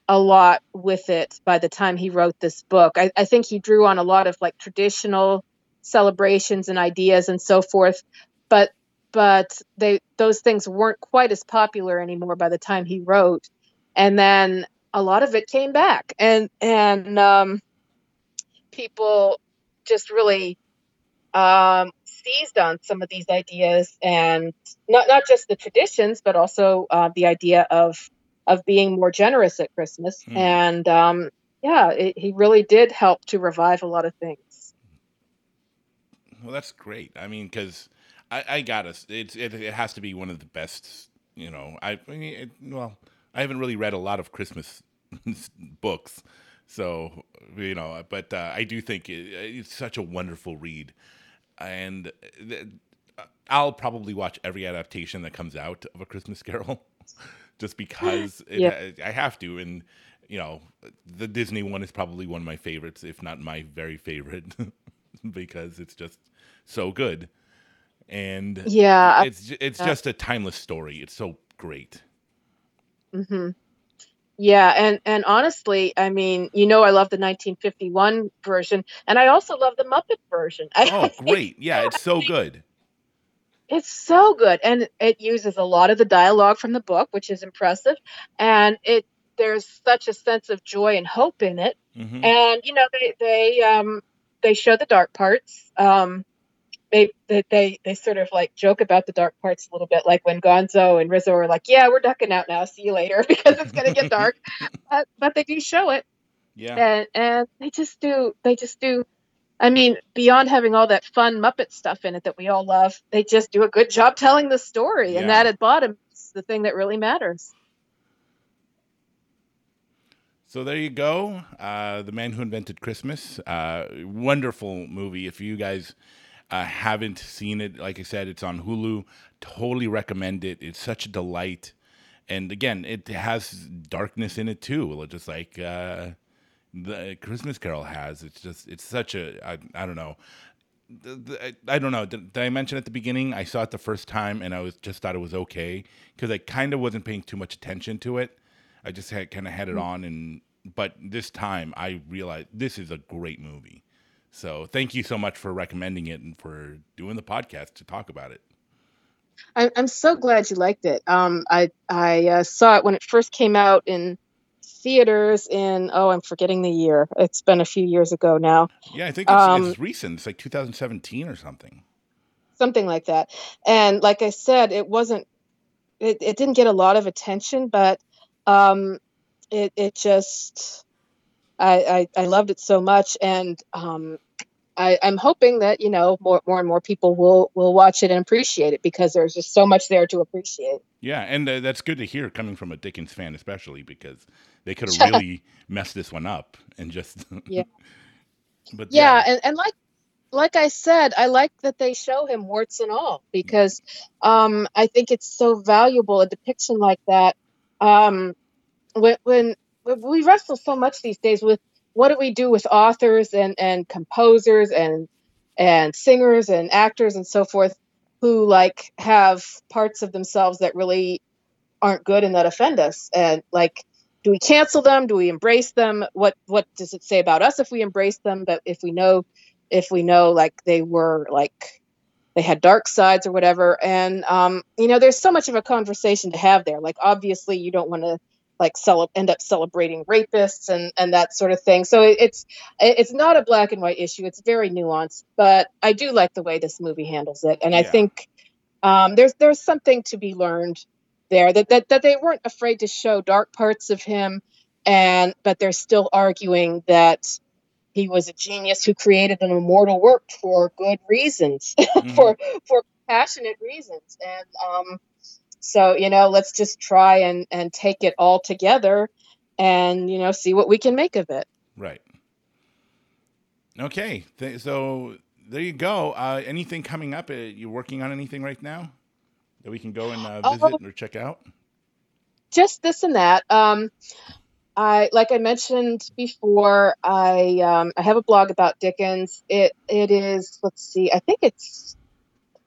a lot with it by the time he wrote this book. I, I think he drew on a lot of like traditional celebrations and ideas and so forth, but but they those things weren't quite as popular anymore by the time he wrote. And then a lot of it came back. And and um, people just really um, seized on some of these ideas and not not just the traditions but also uh, the idea of of being more generous at christmas. Hmm. and um, yeah it, he really did help to revive a lot of things. Well that's great. I mean because I, I got us. It's it, it has to be one of the best. You know, I, I mean, it, well, I haven't really read a lot of Christmas books, so you know, but uh, I do think it, it's such a wonderful read, and th- I'll probably watch every adaptation that comes out of A Christmas Carol, just because it, I have to, and you know, the Disney one is probably one of my favorites, if not my very favorite, because it's just so good and yeah, it's it's yeah. just a timeless story. It's so great. hmm Yeah, and and honestly, I mean, you know, I love the 1951 version, and I also love the Muppet version. oh, great! Yeah, it's so good. it's so good, and it uses a lot of the dialogue from the book, which is impressive, and it there's such a sense of joy and hope in it. Mm-hmm. And you know, they they um they show the dark parts. Um, they, they they they sort of like joke about the dark parts a little bit, like when Gonzo and Rizzo are like, "Yeah, we're ducking out now. See you later," because it's gonna get dark. but, but they do show it. Yeah. And and they just do they just do. I mean, beyond having all that fun Muppet stuff in it that we all love, they just do a good job telling the story, yeah. and that at bottom is the thing that really matters. So there you go. Uh, the Man Who Invented Christmas. Uh, wonderful movie. If you guys uh, haven't seen it, like I said, it's on Hulu. Totally recommend it. It's such a delight. And again, it has darkness in it too, just like uh, the Christmas Carol has. It's just, it's such a, I, I don't know. I don't know. Did, I mention at the beginning? I saw it the first time and I was just thought it was okay because I kind of wasn't paying too much attention to it. I just had kind of had it mm. on, and but this time I realized this is a great movie. So thank you so much for recommending it and for doing the podcast to talk about it. I, am so glad you liked it. Um, I I uh, saw it when it first came out in theaters in oh I'm forgetting the year. It's been a few years ago now. Yeah, I think it's, um, it's recent. It's like 2017 or something. Something like that. And like I said, it wasn't. It, it didn't get a lot of attention, but um, it it just I, I, I loved it so much, and um, I, I'm hoping that you know more more and more people will will watch it and appreciate it because there's just so much there to appreciate. Yeah, and uh, that's good to hear coming from a Dickens fan, especially because they could have really messed this one up and just yeah. but yeah, yeah, and and like like I said, I like that they show him warts and all because um, I think it's so valuable a depiction like that. Um, when, when we wrestle so much these days with what do we do with authors and and composers and and singers and actors and so forth who like have parts of themselves that really aren't good and that offend us? And like do we cancel them? Do we embrace them? What what does it say about us if we embrace them? But if we know if we know like they were like they had dark sides or whatever. And um you know there's so much of a conversation to have there. Like obviously you don't want to like cele- end up celebrating rapists and and that sort of thing. So it, it's it's not a black and white issue. It's very nuanced, but I do like the way this movie handles it, and yeah. I think um, there's there's something to be learned there that, that that they weren't afraid to show dark parts of him, and but they're still arguing that he was a genius who created an immortal work for good reasons, mm-hmm. for for passionate reasons, and um, so, you know, let's just try and, and take it all together and, you know, see what we can make of it. Right. Okay. Th- so there you go. Uh, anything coming up? Uh, you working on anything right now that we can go and uh, visit oh, or check out? Just this and that. Um, I like I mentioned before. I um, I have a blog about Dickens. It it is. Let's see. I think it's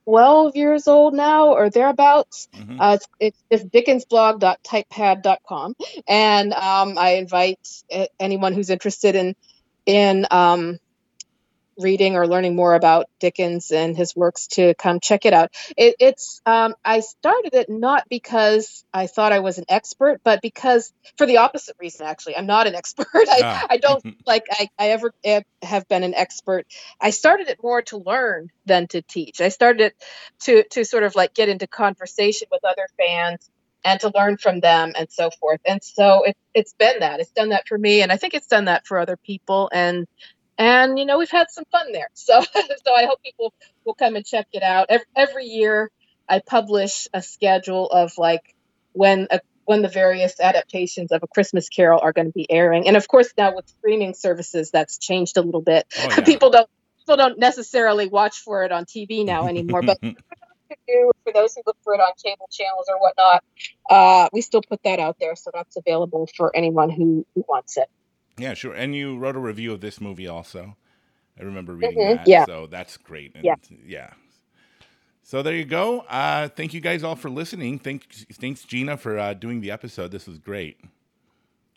12 years old now or thereabouts. Mm-hmm. Uh, it's, it's dickensblog.typepad.com. And um, I invite anyone who's interested in, in um, reading or learning more about Dickens and his works to come check it out. It, it's um, I started it not because I thought I was an expert, but because for the opposite reason. Actually, I'm not an expert. I, ah. I don't like I, I ever have been an expert. I started it more to learn than to teach. I started it to to sort of like get into conversation with other fans and to learn from them and so forth. And so it, it's been that. It's done that for me, and I think it's done that for other people. And and you know we've had some fun there. So so i hope people will come and check it out. Every, every year i publish a schedule of like when a, when the various adaptations of a christmas carol are going to be airing. And of course now with streaming services that's changed a little bit. Oh, yeah. people don't people don't necessarily watch for it on tv now anymore but for those who look for it on cable channels or whatnot uh, we still put that out there so that's available for anyone who, who wants it yeah, sure. And you wrote a review of this movie also. I remember reading mm-hmm. that. Yeah. So that's great. And yeah. Yeah. So there you go. Uh, thank you guys all for listening. Thanks, thanks Gina, for uh, doing the episode. This was great.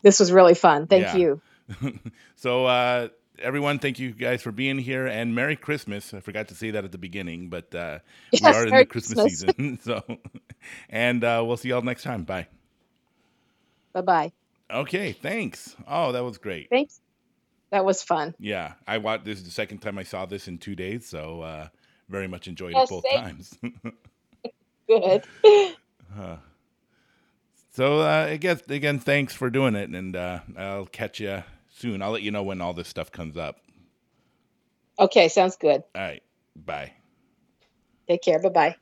This was really fun. Thank yeah. you. so uh, everyone, thank you guys for being here and Merry Christmas. I forgot to say that at the beginning, but uh, Yes, we are in the Christmas, Christmas. season. So, and uh, we'll see y'all next time. Bye. Bye bye. Okay, thanks. Oh, that was great. Thanks. That was fun. Yeah, I watched this is the second time I saw this in two days, so uh, very much enjoyed Yes, it both same. times. Good. Uh, so uh, I guess again, thanks for doing it, and uh, I'll catch you soon. I'll let you know when all this stuff comes up. Okay, sounds good. All right, bye. Take care. Bye bye.